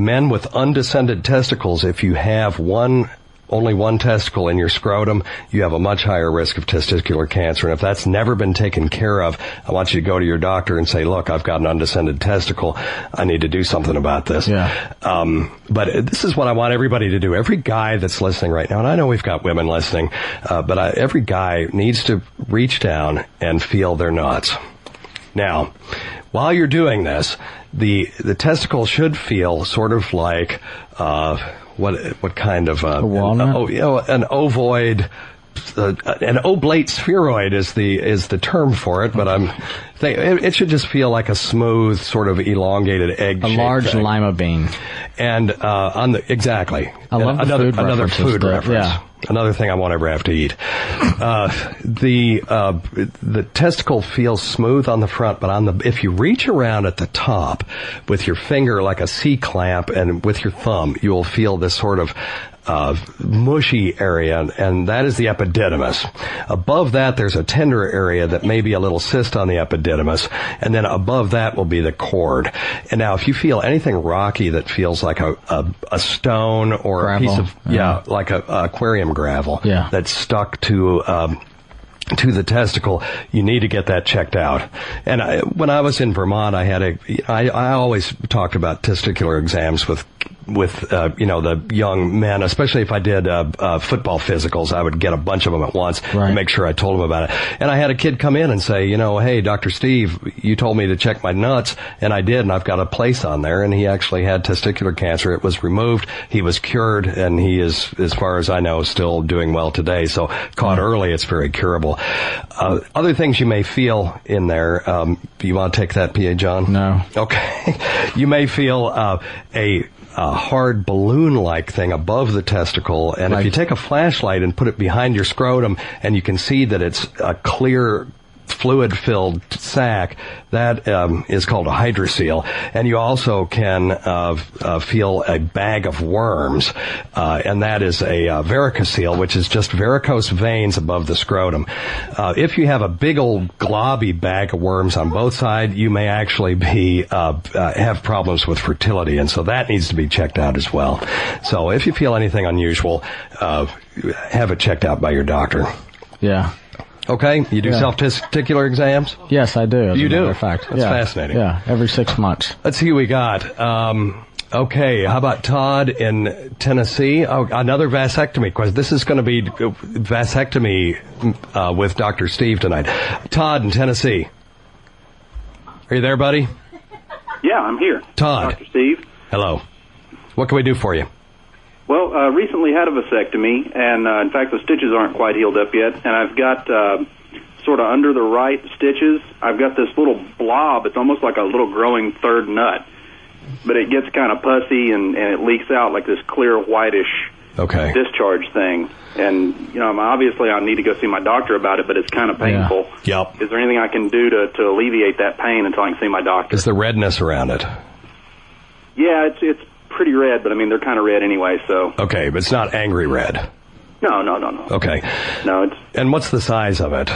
men with undescended testicles, if you have one only one testicle in your scrotum, you have a much higher risk of testicular cancer. And if that's never been taken care of, I want you to go to your doctor and say, look, I've got an undescended testicle. I need to do something about this. Yeah. Um, but this is what I want everybody to do. Every guy that's listening right now, and I know we've got women listening, uh, but I, every guy needs to reach down and feel their nuts. Now, while you're doing this, the the testicle should feel sort of like uh, what what kind of uh, walnut? An, oh, you know, an ovoid. Uh, an oblate spheroid is the is the term for it, but I'm think it, it should just feel like a smooth, sort of elongated egg. A large lima bean. And uh, on the exactly, I love the another food another food there. reference. Yeah. Another thing I won't ever have to eat. Uh, the uh, the testicle feels smooth on the front, but on the if you reach around at the top with your finger like a C clamp and with your thumb, you will feel this sort of uh, mushy area, and that is the epididymis. Above that, there's a tender area that may be a little cyst on the epididymis, and then above that will be the cord. And now, if you feel anything rocky that feels like a a, a stone or a piece of yeah, like a, a aquarium gravel Yeah. that's stuck to. Um, to the testicle, you need to get that checked out. And I, when I was in Vermont, I had a, I, I always talked about testicular exams with, with, uh, you know, the young men, especially if I did, uh, uh, football physicals, I would get a bunch of them at once and make sure I told them about it. And I had a kid come in and say, you know, hey, Dr. Steve, you told me to check my nuts, and I did, and I've got a place on there, and he actually had testicular cancer. It was removed, he was cured, and he is, as far as I know, still doing well today. So caught early, it's very curable. Uh, other things you may feel in there, um, you want to take that, PA John? No. Okay. you may feel uh, a, a hard balloon-like thing above the testicle, and if you take a flashlight and put it behind your scrotum, and you can see that it's a clear fluid-filled sac, that um, is called a hydrocele. And you also can uh, uh, feel a bag of worms, uh, and that is a uh, varicocele, which is just varicose veins above the scrotum. Uh, if you have a big old globby bag of worms on both sides, you may actually be have problems with fertility, and so that needs to be checked out as well. So if you feel anything unusual, uh, have it checked out by your doctor. Yeah. Okay, you do Yeah. self-testicular exams? Yes, I do. As You a do? matter of fact. That's yeah. fascinating. Yeah, every six months. Let's see who we got. Um, okay, how about Todd in Tennessee? Oh, another vasectomy question. This is going to be vasectomy uh, with Dr. Steve tonight. Todd in Tennessee. Are you there, buddy? Yeah, I'm here. Todd. Dr. Steve. Hello. What can we do for you? Well, uh, recently had a vasectomy, and uh, in fact, the stitches aren't quite healed up yet. And I've got uh, sort of under the right stitches, I've got this little blob. It's almost like a little growing third nut, but it gets kind of pussy and, and it leaks out like this clear whitish Okay. discharge thing. And you know, obviously, I need to go see my doctor about it, but it's kind of painful. Yep. Is there anything I can do to, to alleviate that pain until I can see my doctor? Is the redness around it? Yeah, it's it's pretty red, but I mean they're kind of red anyway. So Okay, but it's not angry red. no, no, no, no. Okay. No, it's And what's the size of it?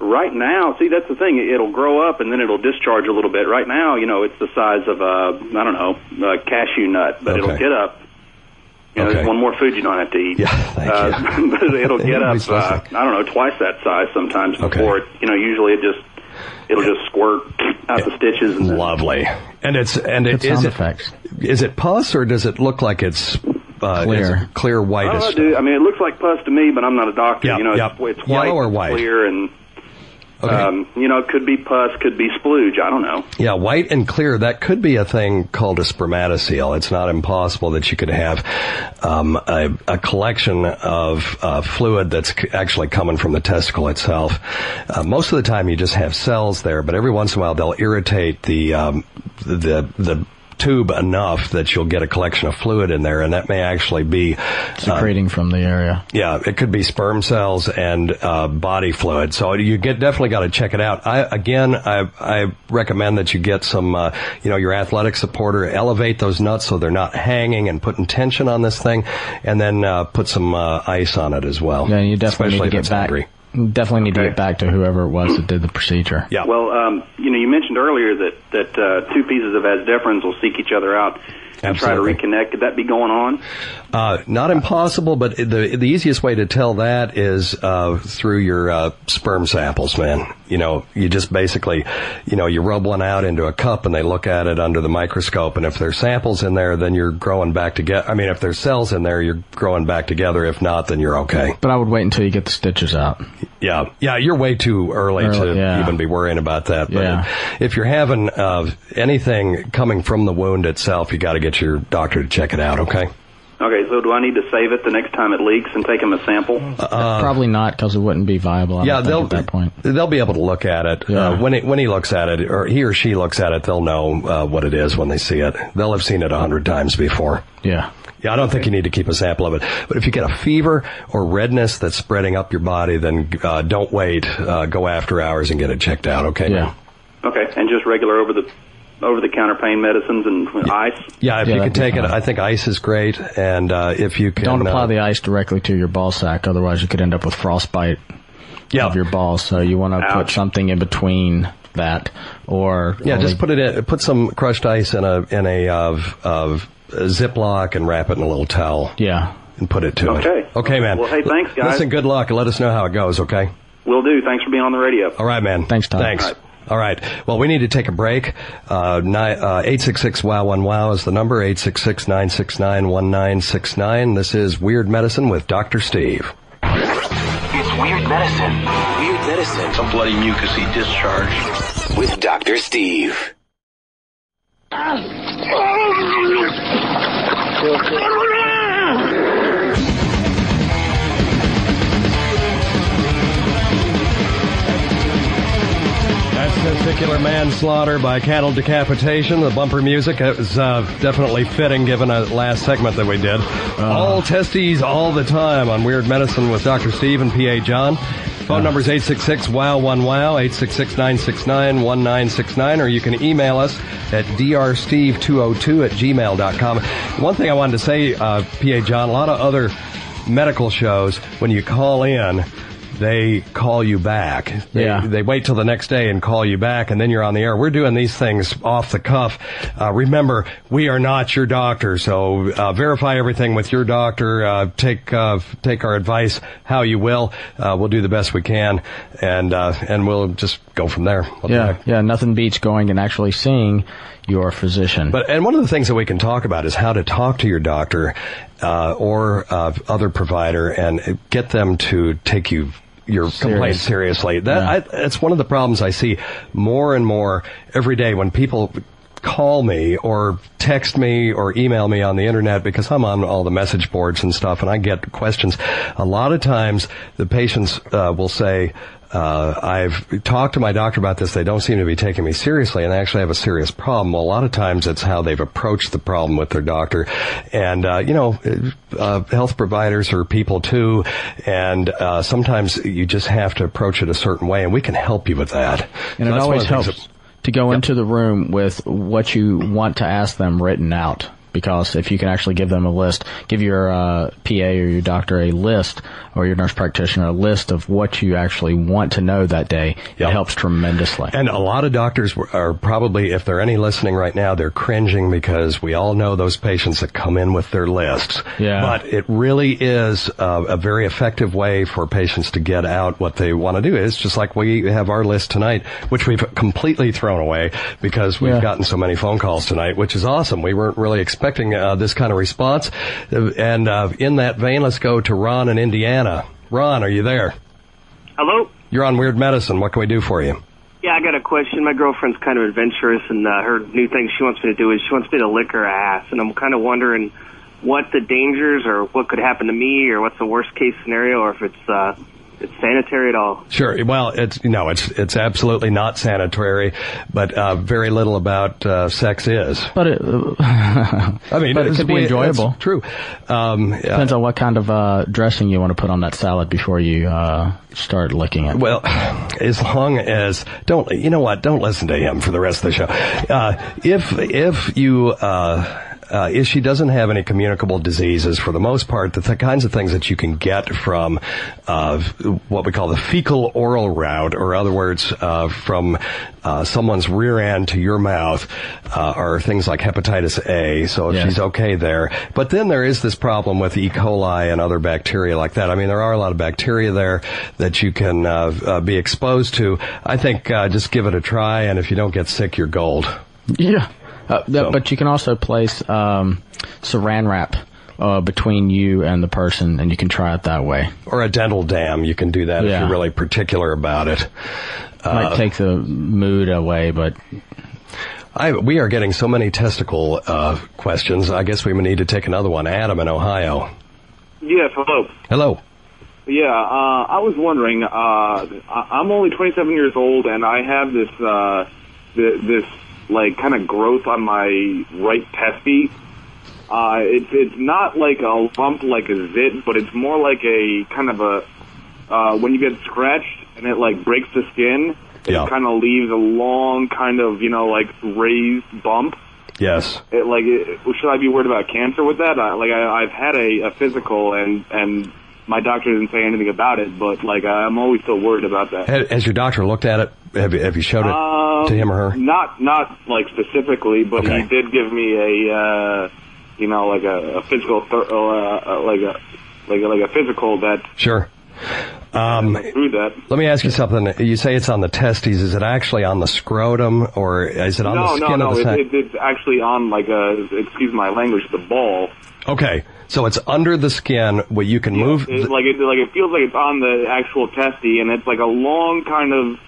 right now. See, that's the thing. It'll grow up and then it'll discharge a little bit. Right now, you know, it's the size of a I don't know a cashew nut, but it'll get up. You know, Okay. there's one more food you don't have to eat. Yeah, thank uh, but it'll get up. Uh. I don't know, twice that size sometimes before it. You know, usually it just it'll just squirt out the stitches. And Lovely. And it's and it Good is it effects. is it pus or does it look like it's uh, Clear. is it clear whitish? Dude, I mean, it looks like pus to me, but I'm not a doctor. Yeah, you know, yeah. it's, it's Yellow white, or white? clear, and Okay. um, you know, it could be pus, could be splooge. I don't know. Yeah, white and clear. That could be a thing called a spermatocele. It's not impossible that you could have um, a, a collection of uh, fluid that's actually coming from the testicle itself. Uh, most of the time, you just have cells there, but every once in a while, they'll irritate the um, the the tube enough that you'll get a collection of fluid in there, and that may actually be uh, Secreting from the area. yeah, it could be sperm cells and uh, body fluid. So you get definitely got to check it out. I again, I I recommend that you get some, uh, you know, your athletic supporter, elevate those nuts so they're not hanging and putting tension on this thing, and then uh, put some uh, ice on it as well. Yeah, you definitely especially need to get back. angry. Definitely need to get back to whoever it was that did the procedure. Yeah. Well, um, you know, you mentioned earlier that that uh, two pieces of vas deferens will seek each other out and Absolutely. try to reconnect. Could that be going on? Uh, not impossible, but the the easiest way to tell that is uh, through your uh, sperm samples, man. You know, you just basically, you know, you rub one out into a cup and they look at it under the microscope, and if there's samples in there, then you're growing back together. I mean, if there's cells in there, you're growing back together. If not, then you're okay. But I would wait until you get the stitches out. Yeah, yeah, you're way too early, Early, to yeah. even be worrying about that. But Yeah. if you're having uh, anything coming from the wound itself, you got to get your doctor to check it out. Okay. Okay, so do I need to save it the next time it leaks and take him a sample? Uh, Probably not because it wouldn't be viable. I yeah, don't they'll at that point. they'll be able to look at it Yeah. uh, when he, when he looks at it, or he or she looks at it. They'll know uh, what it is when they see it. They'll have seen it a hundred times before. Yeah. Yeah, I don't think you need to keep a sample of it. But if you get a fever or redness that's spreading up your body, then uh, don't wait. Uh, go after hours and get it checked out. Okay. Yeah. Okay, and just regular over the over the counter pain medicines and ice. Yeah, if Yeah, you can that'd take it. I think ice is great, and uh, if you can, Don't apply uh, the ice directly to your ball sack, otherwise you could end up with frostbite Yeah. of your balls. So you want to put something in between that, or Yeah, only- just put it in. Put some crushed ice in a in a of of a Ziploc and wrap it in a little towel. Yeah, and put it to Okay. it. Okay. Okay, man. Well, hey, thanks, guys. Listen, good luck. and Let us know how it goes. Okay. Will do. Thanks for being on the radio. All right, man. Thanks, Tom. Thanks. All right. All right. Well, we need to take a break. Uh, eight six six wow one wow is the number. Eight six six nine six nine one nine six nine. This is Weird Medicine with Doctor Steve. It's Weird Medicine. Weird Medicine. Some bloody mucusy discharge. With Dr. Steve. That's testicular manslaughter by cattle decapitation. The bumper music is uh, definitely fitting given a last segment that we did. all testes all the time on Weird Medicine with Dr. Steve and PA John. Phone number is 866 wow one wow 866 969 1969 or you can email us at drsteve202 at gmail.com. One thing I wanted to say, uh, PA John, a lot of other medical shows, when you call in, they call you back. They, Yeah. They wait till the next day and call you back, and then you're on the air. We're doing these things off the cuff. Uh, remember, we are not your doctor, so uh, verify everything with your doctor. Uh, take uh, take our advice how you will. Uh, we'll do the best we can, and uh, and we'll just go from there. Yeah, yeah. Nothing beats going and actually seeing your physician. But and one of the things that we can talk about is how to talk to your doctor uh, or uh, other provider and get them to take you your complaint seriously. That Yeah. I, that's one of the problems I see more and more every day when people call me or text me or email me on the internet because I'm on all the message boards and stuff and I get questions. A lot of times the patients uh, will say, uh, I've talked to my doctor about this. They don't seem to be taking me seriously, and I actually have a serious problem. Well, a lot of times it's how they've approached the problem with their doctor, and uh, you know, uh, health providers are people too, and uh, sometimes you just have to approach it a certain way, and we can help you with that. And So it always of the things helps to go into the room with what you want to ask them written out. Because if you can actually give them a list, give your uh, PA or your doctor a list or your nurse practitioner a list of what you actually want to know that day, it helps tremendously. And a lot of doctors are probably, if there are any listening right now, they're cringing because we all know those patients that come in with their lists. Yeah. But it really is uh, a very effective way for patients to get out what they want to do. It's just like we have our list tonight, which we've completely thrown away because we've Yeah. gotten so many phone calls tonight, which is awesome. We weren't really expecting uh, this kind of response. Uh, And uh, in that vein, let's go to Ron in Indiana. Ron, are you there? Hello? You're on Weird Medicine. What can we do for you? Yeah, I got a question. My girlfriend's kind of adventurous, and uh, her new thing she wants me to do is she wants me to lick her ass, and I'm kind of wondering what the dangers or what could happen to me, or what's the worst case scenario, or if it's uh, it's sanitary at all. Sure. Well, it's no, it's it's absolutely not sanitary, but uh, very little about uh, sex is. But it, I mean, but it it's- could be it's enjoyable. true. Um, Depends on what kind of uh, dressing you want to put on that salad before you uh, start licking it. Well, as long as don't you know what? Don't listen to him for the rest of the show. Uh, if if you. Uh, if she doesn't have any communicable diseases, for the most part, the th- kinds of things that you can get from uh, what we call the fecal oral route, or other words, uh, from uh, someone's rear end to your mouth, uh, are things like hepatitis A. So if she's okay there, but then there is this problem with E. coli and other bacteria like that. I mean, there are a lot of bacteria there that you can uh, uh, be exposed to. I think uh, just give it a try, and if you don't get sick, you're gold. Yeah. Uh, th- But you can also place um, saran wrap uh, between you and the person, and you can try it that way. Or a dental dam, you can do that if you're really particular about it. Might Uh, take the mood away, but I, we are getting so many testicle uh, questions. I guess we need to take another one. Adam in Ohio. Yes, hello. Hello. Yeah, uh, I was wondering. Uh, I- I'm only 27 years old, and I have this uh, th- this like kind of growth on my right testy. Uh, it's it's not like a lump like a zit, but it's more like a kind of a uh, when you get scratched and it like breaks the skin. Yeah. It kind of leaves a long kind of you know like raised bump. Yes. It, like, it, should I be worried about cancer with that? I, like, I, I've had a, a physical, and and my doctor didn't say anything about it, but like, I'm always still worried about that. Ha- Has your doctor looked at it? Have you, have you showed it Um, to him or her? Not not like specifically, but Okay. he did give me a, uh, you know, like a, a physical, th- uh, uh, like a like a, like a physical that Sure. Um, let me ask you something. You say it's on the testes. Is it actually on the scrotum, or is it on no, the skin no, of the It, sac? it, it's actually on like a excuse my language, the ball. Okay, so it's under the skin where you can move. It, like it like it feels like it's on the actual testy, and it's like a long kind of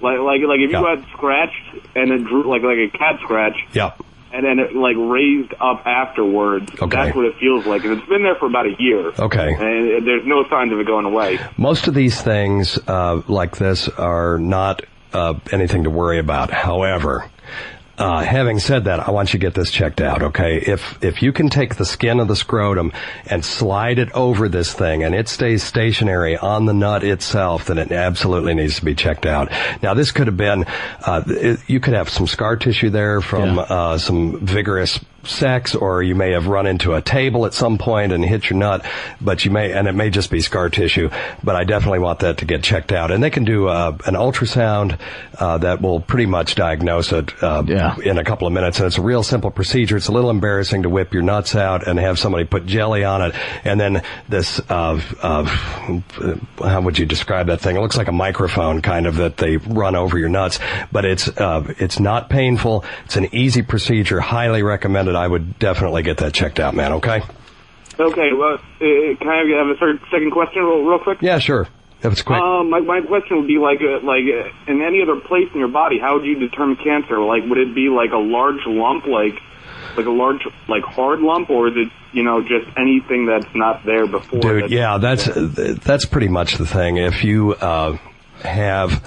like like like if you Yeah. had scratched and it drew like like a cat scratch, yeah. and then it like raised up afterwards. Okay. That's what it feels like, and it's been there for about a year. Okay. and there's no signs of it going away. Most of these things uh, like this are not uh, anything to worry about. However, uh, having said that, I want you to get this checked out, okay? If if you can take the skin of the scrotum and slide it over this thing, and it stays stationary on the nut itself, then it absolutely needs to be checked out. Now, this could have been, uh, it, you could have some scar tissue there from uh, some vigorous sex, or you may have run into a table at some point and hit your nut, but you may, and it may just be scar tissue, but I definitely want that to get checked out. And they can do uh, an ultrasound uh, that will pretty much diagnose it uh, in a couple of minutes. And it's a real simple procedure. It's a little embarrassing to whip your nuts out and have somebody put jelly on it. And then this, uh, uh, how would you describe that thing? It looks like a microphone kind of that they run over your nuts, but it's, uh, it's not painful. It's an easy procedure. Highly recommended. I would definitely get that checked out, man. Okay. Okay, well, uh, can I have a third, second question real, real quick? Yeah, sure. If it's quick. Um, my, my question would be like, uh, like uh, in any other place in your body, how would you determine cancer? Like, would it be like a large lump, like, like a large, like hard lump, or is it, you know, just anything that's not there before? Dude, that's- yeah, that's that's pretty much the thing. If you uh, have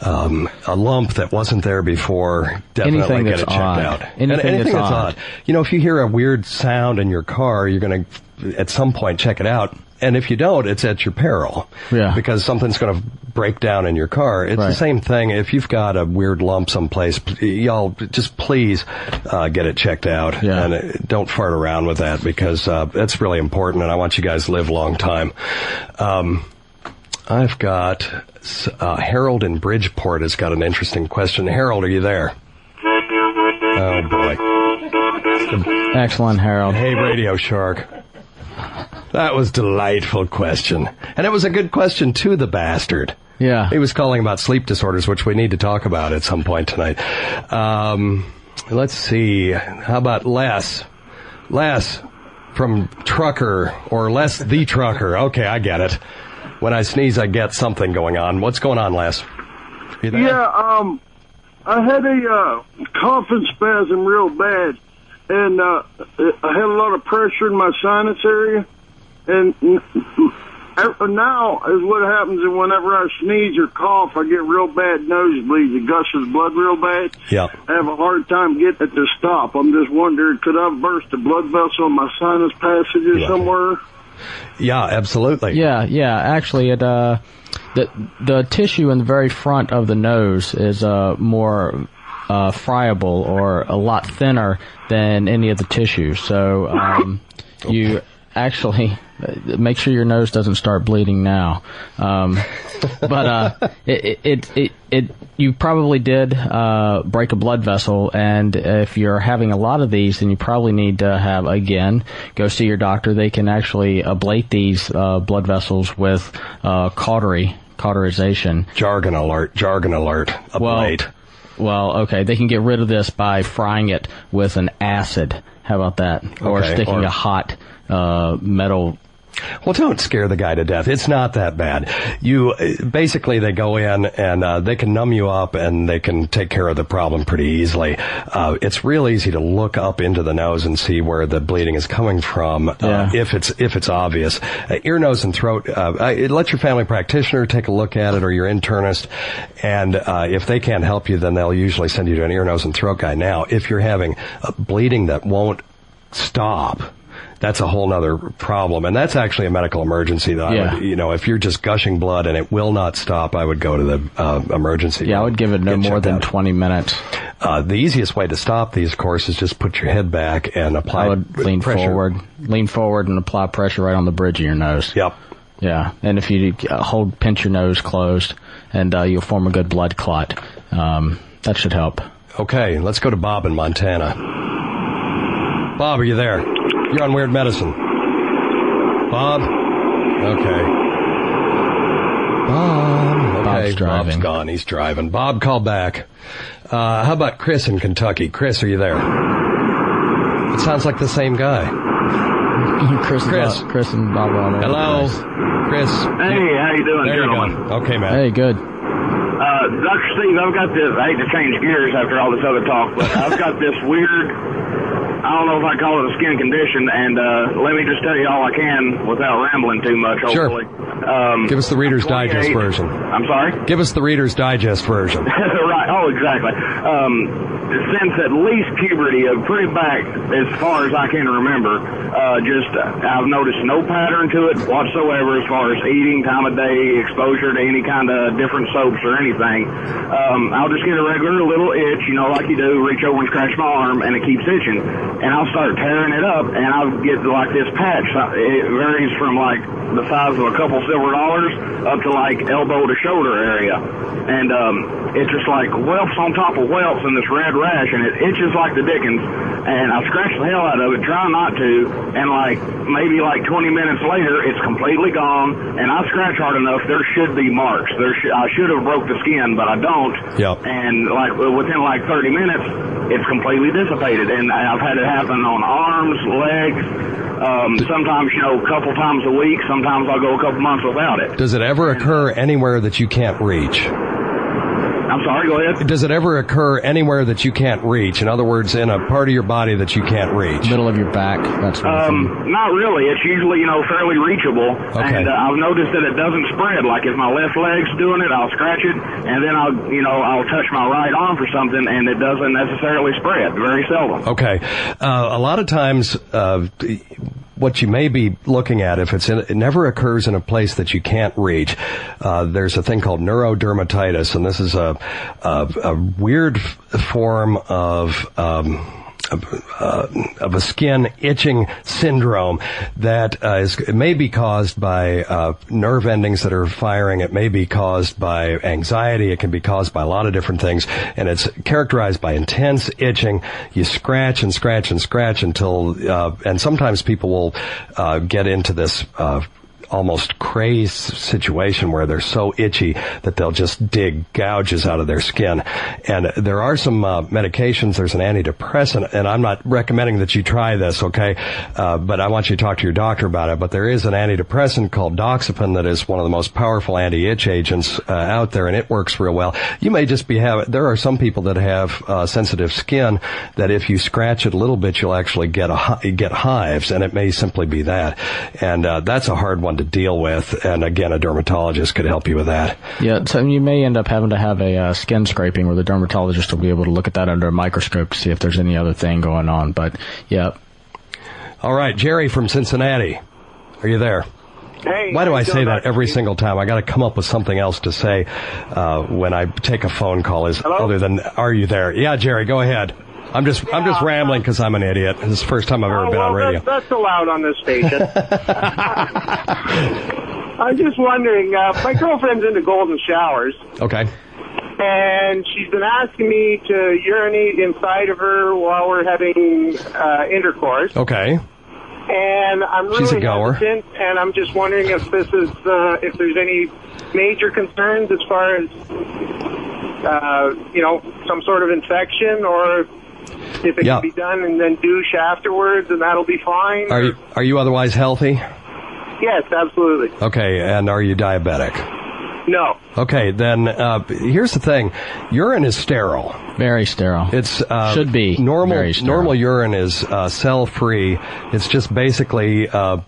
um, a lump that wasn't there before, definitely Anything get it checked odd. out. Anything and anything that's that's odd. odd. You know, if you hear a weird sound in your car, you're going to at some point check it out. And if you don't, it's at your peril. Yeah. Because something's going to break down in your car. It's the same thing. If you've got a weird lump someplace, y'all just please uh, get it checked out Yeah. and uh, don't fart around with that because uh, that's really important. And I want you guys to live a long time. Um, I've got uh, Harold in Bridgeport has got an interesting question. Harold, are you there? Oh boy. Excellent, Harold. Hey, Radio Shark. That was delightful question. And it was a good question to the bastard. Yeah. He was calling about sleep disorders, which we need to talk about at some point tonight. Um, let's see. How about Les? Les from Trucker, or Les the Trucker. Okay, I get it. When I sneeze, I get something going on. What's going on, Les? Yeah, um, I had a uh, coughing spasm real bad, and uh, I had a lot of pressure in my sinus area, and now is what happens. And whenever I sneeze or cough, I get real bad nosebleeds. It gushes blood real bad. Yeah. I have a hard time getting it to stop. I'm just wondering, could I burst a blood vessel in my sinus passages somewhere? Yeah, absolutely. Yeah, yeah. Actually, it uh, the the tissue in the very front of the nose is uh more uh, friable or a lot thinner than any of the tissues. So um, you actually make sure your nose doesn't start bleeding now. Um, but uh, it, it it it you probably did uh, break a blood vessel, and if you're having a lot of these, then you probably need to have again go see your doctor. They can actually ablate these uh, blood vessels with uh, cautery cauterization. Jargon alert! Jargon alert! Ablate. Well, well, okay. They can get rid of this by frying it with an acid. How about that? Or Okay, sticking or- a hot uh, metal Well, don't scare the guy to death. It's not that bad. You basically they go in and uh, they can numb you up and they can take care of the problem pretty easily. Uh, it's real easy to look up into the nose and see where the bleeding is coming from uh, Yeah. if it's if it's obvious. Uh, ear, nose, and throat. Uh, uh, let your family practitioner take a look at it or your internist, and uh, if they can't help you, then they'll usually send you to an ear, nose, and throat guy. Now, if you're having uh, bleeding that won't stop. That's a whole nother problem, and that's actually a medical emergency. That I Yeah. would, you know, if you're just gushing blood and it will not stop, I would go to the uh, emergency. Yeah, I would give it no more than 20 minutes. Uh, the easiest way to stop these, of course, is just put your head back and apply I would lean pressure. forward, lean forward, and apply pressure right on the bridge of your nose. Yep. Yeah, and if you hold, pinch your nose closed, and uh, you'll form a good blood clot. Um, that should help. Okay, let's go to Bob in Montana. Bob, are you there? You're on Weird Medicine. Bob? Okay. Bob. Okay, Bob's driving. Bob's gone. He's driving. Bob, call back. Uh, how about Chris in Kentucky? Chris, are you there? It sounds like the same guy. Chris, Chris. Chris and Bob are all over Hello, place. Chris. Hey, how you doing, there gentlemen? You go. Okay, man. Hey, good. Uh, Dr. Steve, I've got this, I hate to change gears after all this other talk, but I've got this weird, I don't know if I call it a skin condition, and uh, let me just tell you all I can without rambling too much, Sure. hopefully. Um, Give us the Reader's Digest version. I'm sorry? Give us the Reader's Digest version. right. Oh, exactly. Um, since at least puberty, uh, pretty back as far as I can remember, uh, just uh, I've noticed no pattern to it whatsoever as far as eating, time of day, exposure to any kind of different soaps or anything. Um, I'll just get a regular little itch, you know, like you do, reach over and scratch my arm, and it keeps itching, and I'll start tearing it up, and I'll get like this patch. It varies from like the size of a couple silver dollars up to like elbow to shoulder area, and um, it's just like whelps on top of whelps in this red rash, and it itches like the dickens. And I scratch the hell out of it, try not to, and like maybe like 20 minutes later, it's completely gone. And I scratch hard enough, there should be marks. There, sh- I should have broke the skin, but I don't. Yep. And like within like 30 minutes, it's completely dissipated. And I've had it happen on arms, legs. Um, sometimes, you know, a couple times a week. Sometimes I'll go a couple months without it. Does it ever occur anywhere that you can't reach? I'm sorry, go ahead. Does it ever occur anywhere that you can't reach? In other words, in a part of your body that you can't reach? Middle of your back. That's Um, not really. It's usually, you know, fairly reachable. Okay. And uh, I've noticed that it doesn't spread. Like if my left leg's doing it, I'll scratch it, and then I'll, you know, I'll touch my right arm for something, and it doesn't necessarily spread. Very seldom. Okay. Uh, a lot of times, uh, what you may be looking at, if it's in, it never occurs in a place that you can't reach. Uh, there's a thing called neurodermatitis, and this is a a, a weird form of um, uh, of a skin itching syndrome that uh, is, it may be caused by uh, nerve endings that are firing. It may be caused by anxiety. It can be caused by a lot of different things, and it's characterized by intense itching. You scratch and scratch and scratch until, uh, and sometimes people will uh, get into this. Almost crazed situation where they're so itchy that they'll just dig gouges out of their skin. And there are some uh, medications. There's an antidepressant, and I'm not recommending that you try this, okay? Uh, but I want you to talk to your doctor about it. But there is an antidepressant called Doxepin that is one of the most powerful anti-itch agents uh, out there, and it works real well. You may just be having. There are some people that have uh, sensitive skin that if you scratch it a little bit, you'll actually get a get hives, and it may simply be that. And uh, that's a hard one to deal with. And again, a dermatologist could help you with that. Yeah, so you may end up having to have a uh, skin scraping where the dermatologist will be able to look at that under a microscope to see if there's any other thing going on. But yeah. All right, Jerry from Cincinnati. Are you there? Hey, Why do I say that Dr. every single time? I got to come up with something else to say uh, when I take a phone call. Is other than "Are you there?" Yeah, Jerry, go ahead. I'm just I'm just rambling because I'm an idiot. This is the first time I've ever Oh, been well, on radio. That's, that's allowed on this station. I'm just wondering. Uh, my girlfriend's into golden showers, Okay. and she's been asking me to urinate inside of her while we're having uh, intercourse. Okay. And I'm She's a really goer. hesitant, and I'm just wondering if this is uh, if there's any major concerns as far as uh, you know some sort of infection or. If it Yeah. can be done and then douche afterwards, and that'll be fine. Are you are you otherwise healthy? Yes, absolutely. Okay, and are you diabetic? No. Okay, then uh, here's the thing: urine is sterile. Very sterile. It's uh, Should be normal. very. Normal urine is uh, cell free. It's just basically uh,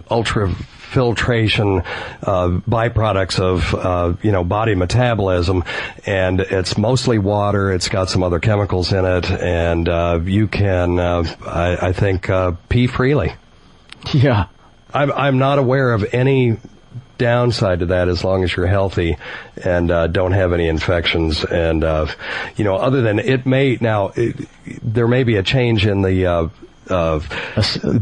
ultrafiltration uh, byproducts of uh, you know body metabolism, and it's mostly water. It's got some other chemicals in it, and uh, you can, uh, I, I think, uh, pee freely. Yeah. I'm I'm not aware of any downside to that as long as you're healthy and uh, don't have any infections and uh, you know other than it may now it, there may be a change in the uh, uh,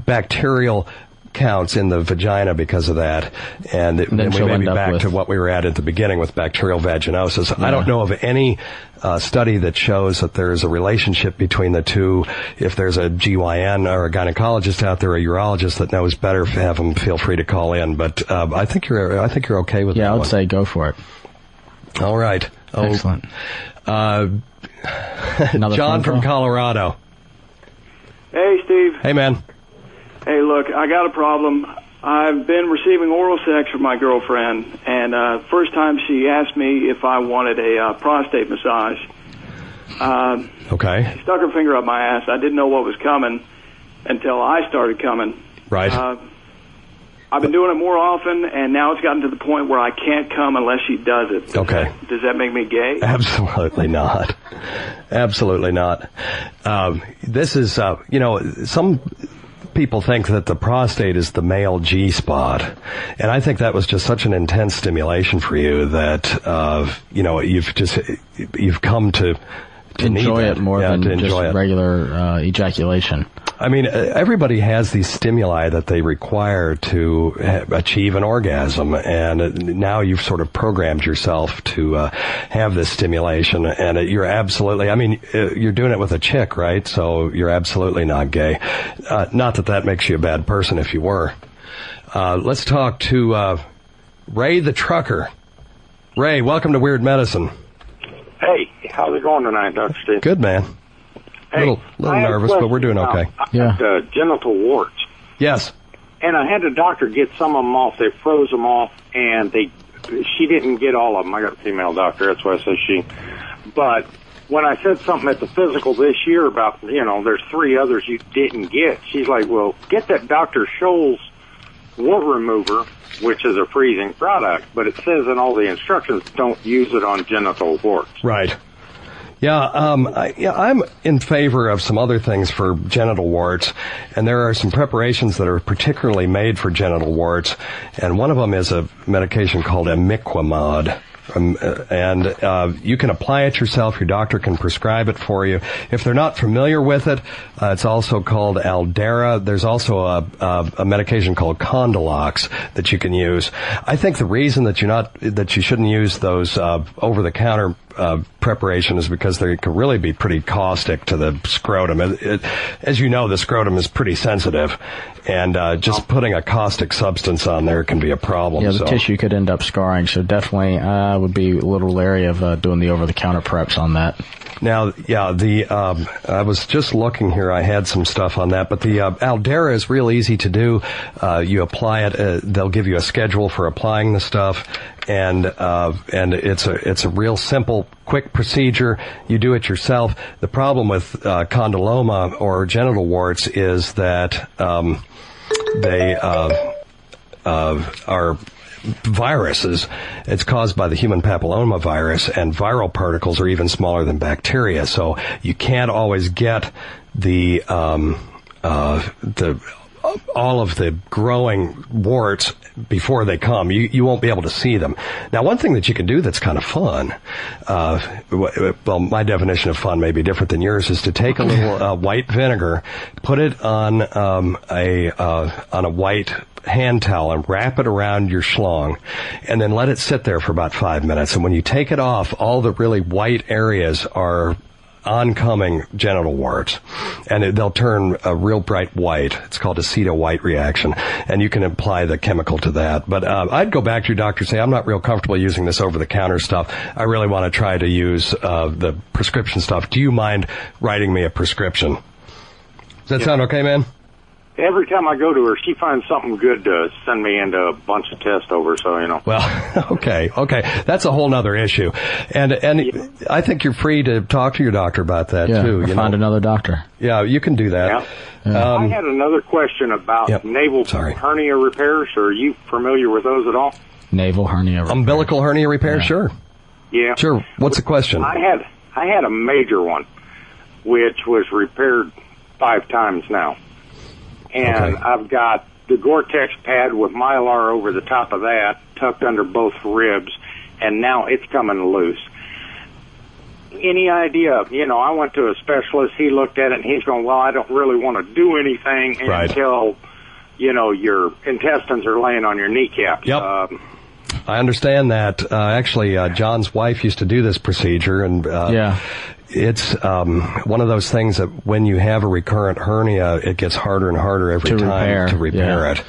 bacterial counts in the vagina because of that and, it, And then and we she'll may be back with- to what we were at at the beginning with bacterial vaginosis I don't know of any uh, study that shows that there is a relationship between the two. If there's a GYN or a gynecologist out there, a urologist that knows better, have them feel free to call in. But uh, I think you're I think you're okay with Yeah, that I would one. say go for it. All right. Oh, Excellent. Uh, Another John from? Colorado. Hey, Steve. Hey, man. Hey, look, I got a problem. I've been receiving oral sex from my girlfriend, and uh, first time she asked me if I wanted a uh, prostate massage. Um, Okay. she stuck her finger up my ass. I didn't know what was coming until I started coming. Right. Uh, I've been doing it more often, and now it's gotten to the point where I can't come unless she does it. Okay. Does that make me gay? Absolutely not. Absolutely not. Um, this is, uh, you know, some people think that the prostate is the male G spot, and I think that was just such an intense stimulation for you that, uh, you know, you've just you've come to. To enjoy it more Yeah, than just it. regular uh, ejaculation. I mean, uh, everybody has these stimuli that they require to achieve an orgasm, and uh, now you've sort of programmed yourself to uh, have this stimulation, and uh, you're absolutely. I mean, you're doing it with a chick, right? So you're absolutely not gay. Uh, not that that makes you a bad person if you were. Uh, let's talk to uh, Ray the trucker. Ray, welcome to Weird Medicine. Hey, how's it going tonight, Dr. Steve? Good man. Hey, little little I have a nervous, but we're doing question. okay. Uh, I got, uh, genital warts. Yes. And I had the doctor get some of them off. They froze them off, and they she didn't get all of them. I got a female doctor, that's why I say she. But when I said something at the physical this year about, you know, there's three others you didn't get, she's like, well, get that Dr. Scholl's wart remover, which is a freezing product, but it says in all the instructions, don't use it on genital warts. Right. Yeah, um, I, yeah, I'm in favor of some other things for genital warts, and there are some preparations that are particularly made for genital warts, and one of them is a medication called imiquimod. Um, uh, and uh, you can apply it yourself. Your doctor can prescribe it for you. If they're not familiar with it, uh, it's also called Aldara. There's also a, a, a medication called Condylox that you can use. I think the reason that you're not that you shouldn't use those uh, over-the-counter uh, preparation is because they can really be pretty caustic to the scrotum. It, it, as you know, the scrotum is pretty sensitive, and uh, just putting a caustic substance on there can be a problem. Yeah, the so. tissue could end up scarring, so definitely I would be a little leery of uh, doing the over-the-counter preps on that. Now, yeah, the um, I was just looking here. I had some stuff on that, but the uh, Aldara is real easy to do. Uh, you apply it. Uh, they'll give you a schedule for applying the stuff, and uh, and it's a it's a real simple, quick procedure. You do it yourself. The problem with uh, condyloma or genital warts is that um, they uh, uh, are viruses. It's caused by the human papilloma virus, and viral particles are even smaller than bacteria. So you can't always get the um, uh, the all of the growing warts before they come. You you won't be able to see them. Now, one thing that you can do that's kind of fun, uh, well, my definition of fun may be different than yours, is to take a little uh, white vinegar, put it on um, a uh, on a white hand towel and wrap it around your schlong and then let it sit there for about five minutes. And when you take it off, all the really white areas are oncoming genital warts and it, they'll turn a real bright white. It's called aceto white reaction and you can apply the chemical to that. But uh, I'd go back to your doctor and say, I'm not real comfortable using this over the counter stuff. I really want to try to use uh, the prescription stuff. Do you mind writing me a prescription? Does that Yeah. sound okay, man? Every time I go to her, she finds something good to send me into a bunch of tests over. So you know. Well, okay, okay, that's a whole other issue, and and I think you're free to talk to your doctor about that Yeah, too. or You find know? another doctor. Yeah, you can do that. I Um, had another question about Yep. navel hernia repairs. Are you familiar with those at all? Navel hernia. Repair. umbilical hernia repair, sure, Yeah. sure. What's the question? I had I had a major one, which was repaired five times now, and I've got the Gore-Tex pad with Mylar over the top of that, tucked under both ribs, and now it's coming loose. Any idea? You know, I went to a specialist. He looked at it and he's going, "Well, I don't really want to do anything Right. until." You know, your intestines are laying on your kneecaps. Yep. Um, I understand that. Uh, actually, uh, John's wife used to do this procedure, and uh, Yeah. It's um, one of those things that when you have a recurrent hernia, it gets harder and harder every To time repair, to repair yeah. it.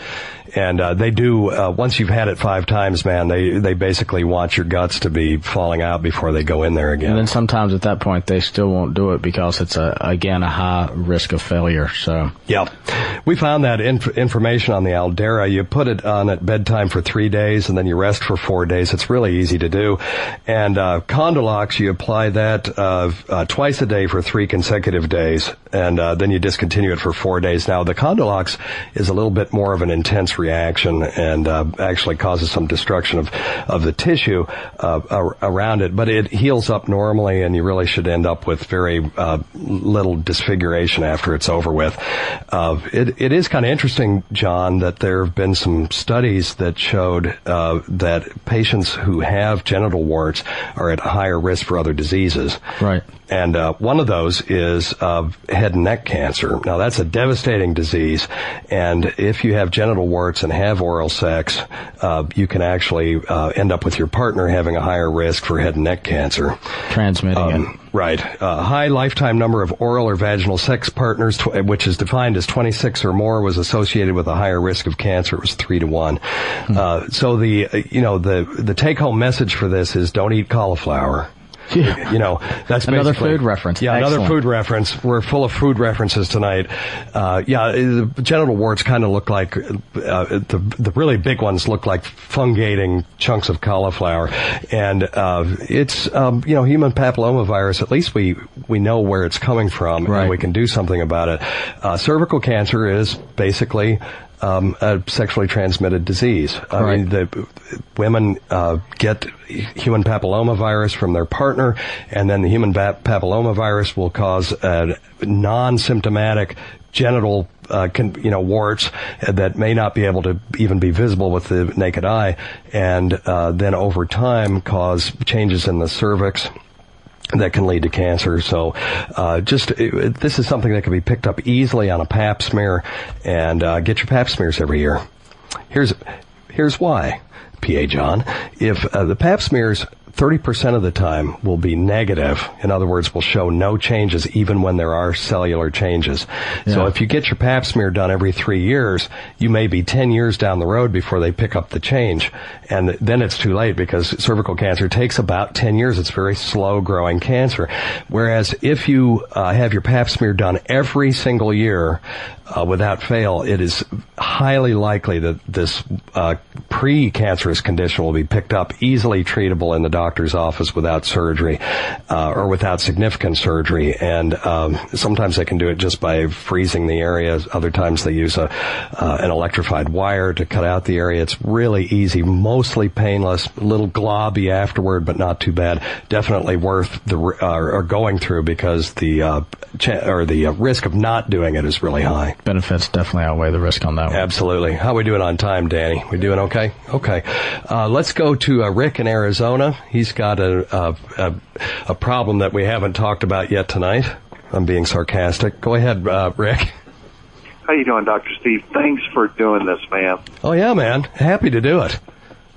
And uh, they do. Uh, once you've had it five times, man, they they basically want your guts to be falling out before they go in there again. And then sometimes at that point they still won't do it because it's a again a high risk of failure. So yeah, We found that inf- information on the Aldara. You put it on at bedtime for three days and then you rest for four days. It's really easy to do. And uh, Condylox, you apply that uh, uh, twice a day for three consecutive days and uh, then you discontinue it for four days. Now, the Condylox is a little bit more of an intense reaction and uh, actually causes some destruction of, of the tissue uh, around it, but it heals up normally and you really should end up with very uh, little disfiguration after it's over with. Uh, it, it is kind of interesting, John, that there have been some studies that showed uh, that patients who have genital warts are at higher risk for other diseases. Right. And uh, one of those is uh, head and neck cancer. Now that's a devastating disease, and if you have genital warts and have oral sex, uh, you can actually uh, end up with your partner having a higher risk for head and neck cancer. transmitting it. Um, Right. Uh, high lifetime number of oral or vaginal sex partners, tw- which is defined as 26 or more, was associated with a higher risk of cancer. It was three to one. Uh, so the, uh, you know, the, the take home message for this is don't eat cauliflower. You know, that's Another food reference. Yeah, another Excellent. food reference. We're full of food references tonight. Uh, yeah, the genital warts kind of look like uh, the the really big ones look like fungating chunks of cauliflower, and uh, it's um, you know human papillomavirus. At least we we know where it's coming from, and we can do something about it. Uh, cervical cancer is basically um, a sexually transmitted disease. I mean, the women uh, get human papillomavirus from their partner, and then the human pa- papillomavirus will cause a non-symptomatic genital uh, con, you know warts that may not be able to even be visible with the naked eye and uh, then over time cause changes in the cervix that can lead to cancer. So, uh, just it, this is something that can be picked up easily on a Pap smear, and uh, get your Pap smears every year. Here's here's why, PA John. If uh, the Pap smears. 30% of the time will be negative. In other words, will show no changes even when there are cellular changes. So if you get your pap smear done every three years, you may be 10 years down the road before they pick up the change. And then it's too late because cervical cancer takes about 10 years. It's very slow growing cancer. Whereas if you uh, have your pap smear done every single year, uh, without fail, it is highly likely that this uh, pre-cancerous condition will be picked up easily treatable in the doctor's office without surgery uh, or without significant surgery. And um, sometimes they can do it just by freezing the area. Other times they use a uh, an electrified wire to cut out the area. It's really easy, mostly painless, a little globby afterward, but not too bad. Definitely worth the uh, or going through because the cha- or the uh, risk of not doing it is really high. Benefits definitely outweigh the risk on that one. Absolutely. How we doing on time, Danny? We doing okay? Okay. Uh, let's go to uh, Rick in Arizona. He's got a, a, a, a problem that we haven't talked about yet tonight. I'm being sarcastic. Go ahead, uh, Rick. How you doing, Dr. Steve? Thanks for doing this, man. Oh yeah, man. Happy to do it.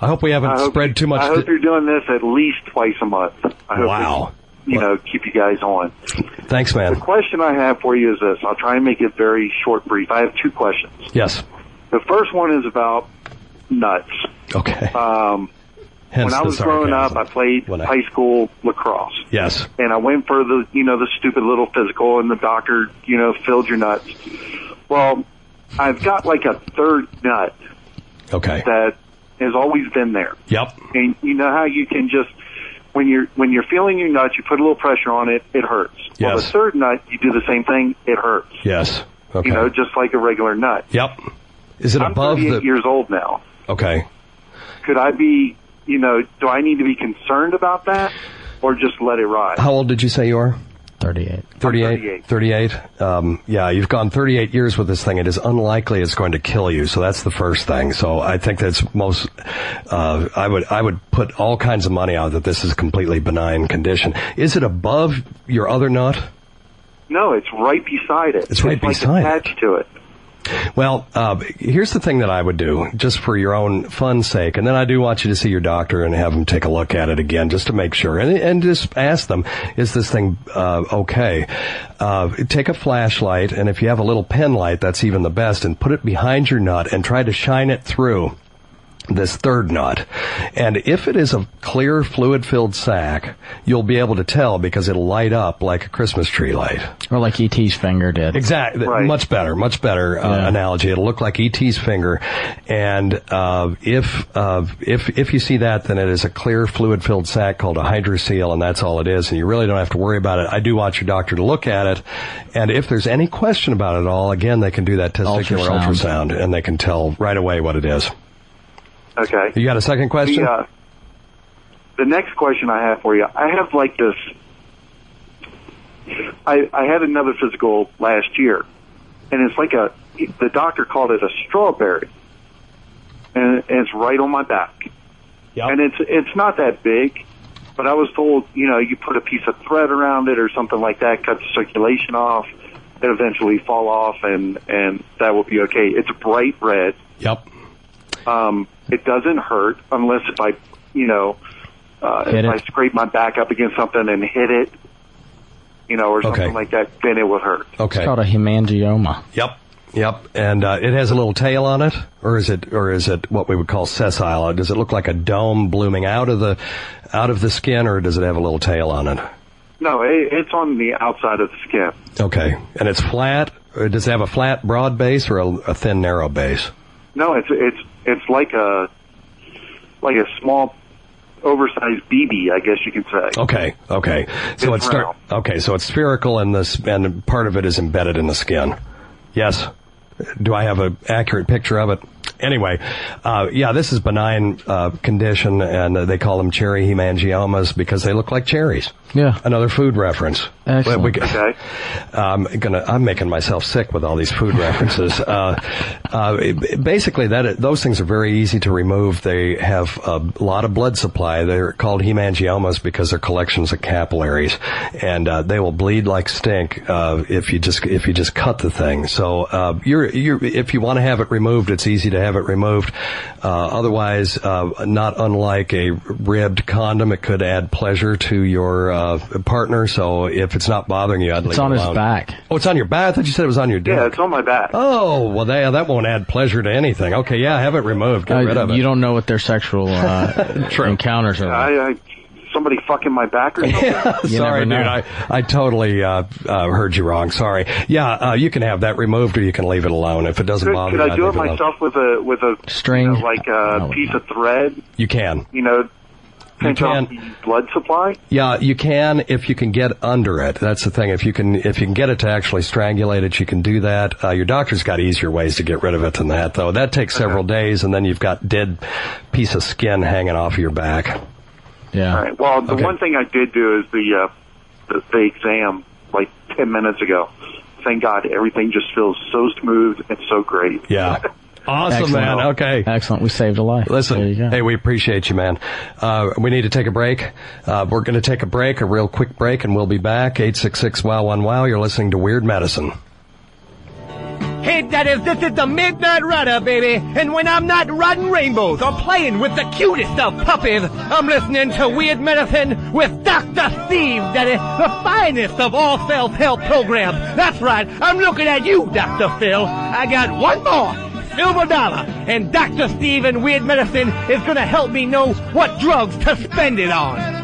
I hope we haven't hope spread too much. I hope di- you're doing this at least twice a month. I hope Wow. You know, keep you guys on. Thanks, man. The question I have for you is this. I'll try and make it very short, brief. I have two questions. Yes. The first one is about nuts. Okay. Um, Hence when I was growing up. I played high school lacrosse. Yes. and I went for the you know the stupid little physical, and the doctor you know filled your nuts. Well, I've got like a third nut Okay. that has always been there, Yep. and you know how you can just when you're when you're feeling your nuts, you put a little pressure on it, it hurts. Well, the third nut, you do the same thing, it hurts. Yes. Okay. You know, just like a regular nut. Yep. Is it I'm above 38 the? years old now. Okay. Could I be? You know, do I need to be concerned about that, or just let it ride? How old did you say you are? 38. 38. 38. Um, yeah, you've gone 38 years with this thing. It is unlikely it's going to kill you. So that's the first thing. So I think that's most, uh, I would, I would put all kinds of money out that this is a completely benign condition. Is it above your other nut? No, it's right beside it. It's right like beside it. attached to it. Well, uh, here's the thing that I would do, just for your own fun sake, and then I do want you to see your doctor and have him take a look at it again, just to make sure, and, and just ask them, is this thing uh, okay? Uh, take a flashlight, and if you have a little pen light, that's even the best, and put it behind your nut and try to shine it through this third knot. And if it is a clear fluid filled sac, you'll be able to tell because it'll light up like a Christmas tree light. Or like E.T.'s finger did. Exactly. Much better. Much better uh, Yeah. analogy. It'll look like ET's finger, and uh, if uh, if if you see that, then it is a clear fluid-filled sac called a hydrocele, and that's all it is. And you really don't have to worry about it. I do want your doctor to look at it, and if there's any question about it at all, again, they can do that testicular Ultrasound. ultrasound, and they can tell right away what it is. Okay. You got a second question? The, uh, the next question I have for you, I have like this. I I had another physical last year, and it's like a. The doctor called it a strawberry, and, it's right on my back. And it's it's not that big, but I was told you know you put a piece of thread around it or something like that, cut the circulation off, it eventually fall off, and and that will be okay. It's bright red. Yep. Um, it doesn't hurt unless if I, you know, uh, if it. I scrape my back up against something and hit it, you know, or something Okay. like that, then it would hurt. Okay. It's called a hemangioma. Yep. Yep, and uh, it has a little tail on it, or is it, or is it what we would call sessile? Does it look like a dome blooming out of the, out of the skin, or does it have a little tail on it? No, it, it's on the outside of the skin. Okay, and it's flat. Does it have a flat, broad base, or a, a thin, narrow base? No, it's it's it's like a like a small, oversized BB, I guess you can say. Okay, okay. So It's it's start, okay. So it's spherical, and this and part of it is embedded in the skin. Yes. do I have an accurate picture of it? Anyway, uh, yeah, this is benign uh, condition, and uh, they call them cherry hemangiomas because they look like cherries. Yeah, another food reference. Excellent. We, okay. I'm gonna. I'm making myself sick with all these food references. uh, uh, basically, that those things are very easy to remove. They have a lot of blood supply. They're called hemangiomas because they're collections of capillaries, and uh, they will bleed like stink uh, if you just if you just cut the thing. So uh, you're you're if you want to have it removed, it's easy to have it removed. Uh, otherwise, not unlike a ribbed condom, it could add pleasure to your partner. So if it's not bothering you, I'd it's leave on it his back. Oh, it's on your back. I thought you said it was on your dick. Yeah, it's on my back. Oh, well, that, that won't add pleasure to anything. Okay, yeah, have it removed. Get Uh, rid of it. you don't know what their sexual uh, encounters are. like. I, I somebody fucking my back or something. Sorry, dude. I, I totally uh, uh, heard you wrong. Sorry. Yeah, uh, you can have that removed, or you can leave it alone if it doesn't Could, bother could you. I I'd do it leave alone. myself with a with a string, you know, like a piece of thread? You can. You know, You can. blood supply. Yeah, you can if you can get under it. That's the thing. If you can, if you can get it to actually strangulate it, you can do that. Uh, your doctor's got easier ways to get rid of it than that, though. That takes several days, and then you've got dead piece of skin hanging off your back. Yeah. All right. Well, the Okay. one thing I did do is the uh, the, the exam like ten minutes ago. Thank God, everything just feels so smooth and so great. Yeah. Awesome, Excellent. man. Okay. Excellent. We saved a life. Listen, hey, we appreciate you, man. Uh, we need to take a break. Uh, we're going to take a break, a real quick break, and we'll be back. 866 wow one wow. You're listening to Weird Medicine. Hey, daddies, this is the Midnight Rider, baby. And when I'm not riding rainbows or playing with the cutest of puppies, I'm listening to Weird Medicine with Dr. Steve, daddy, the finest of all self-help programs. That's right, I'm looking at you, Dr. Phil. I got one more. Silver dollar, and Dr. Steve and Weird Medicine is gonna help me know what drugs to spend it on.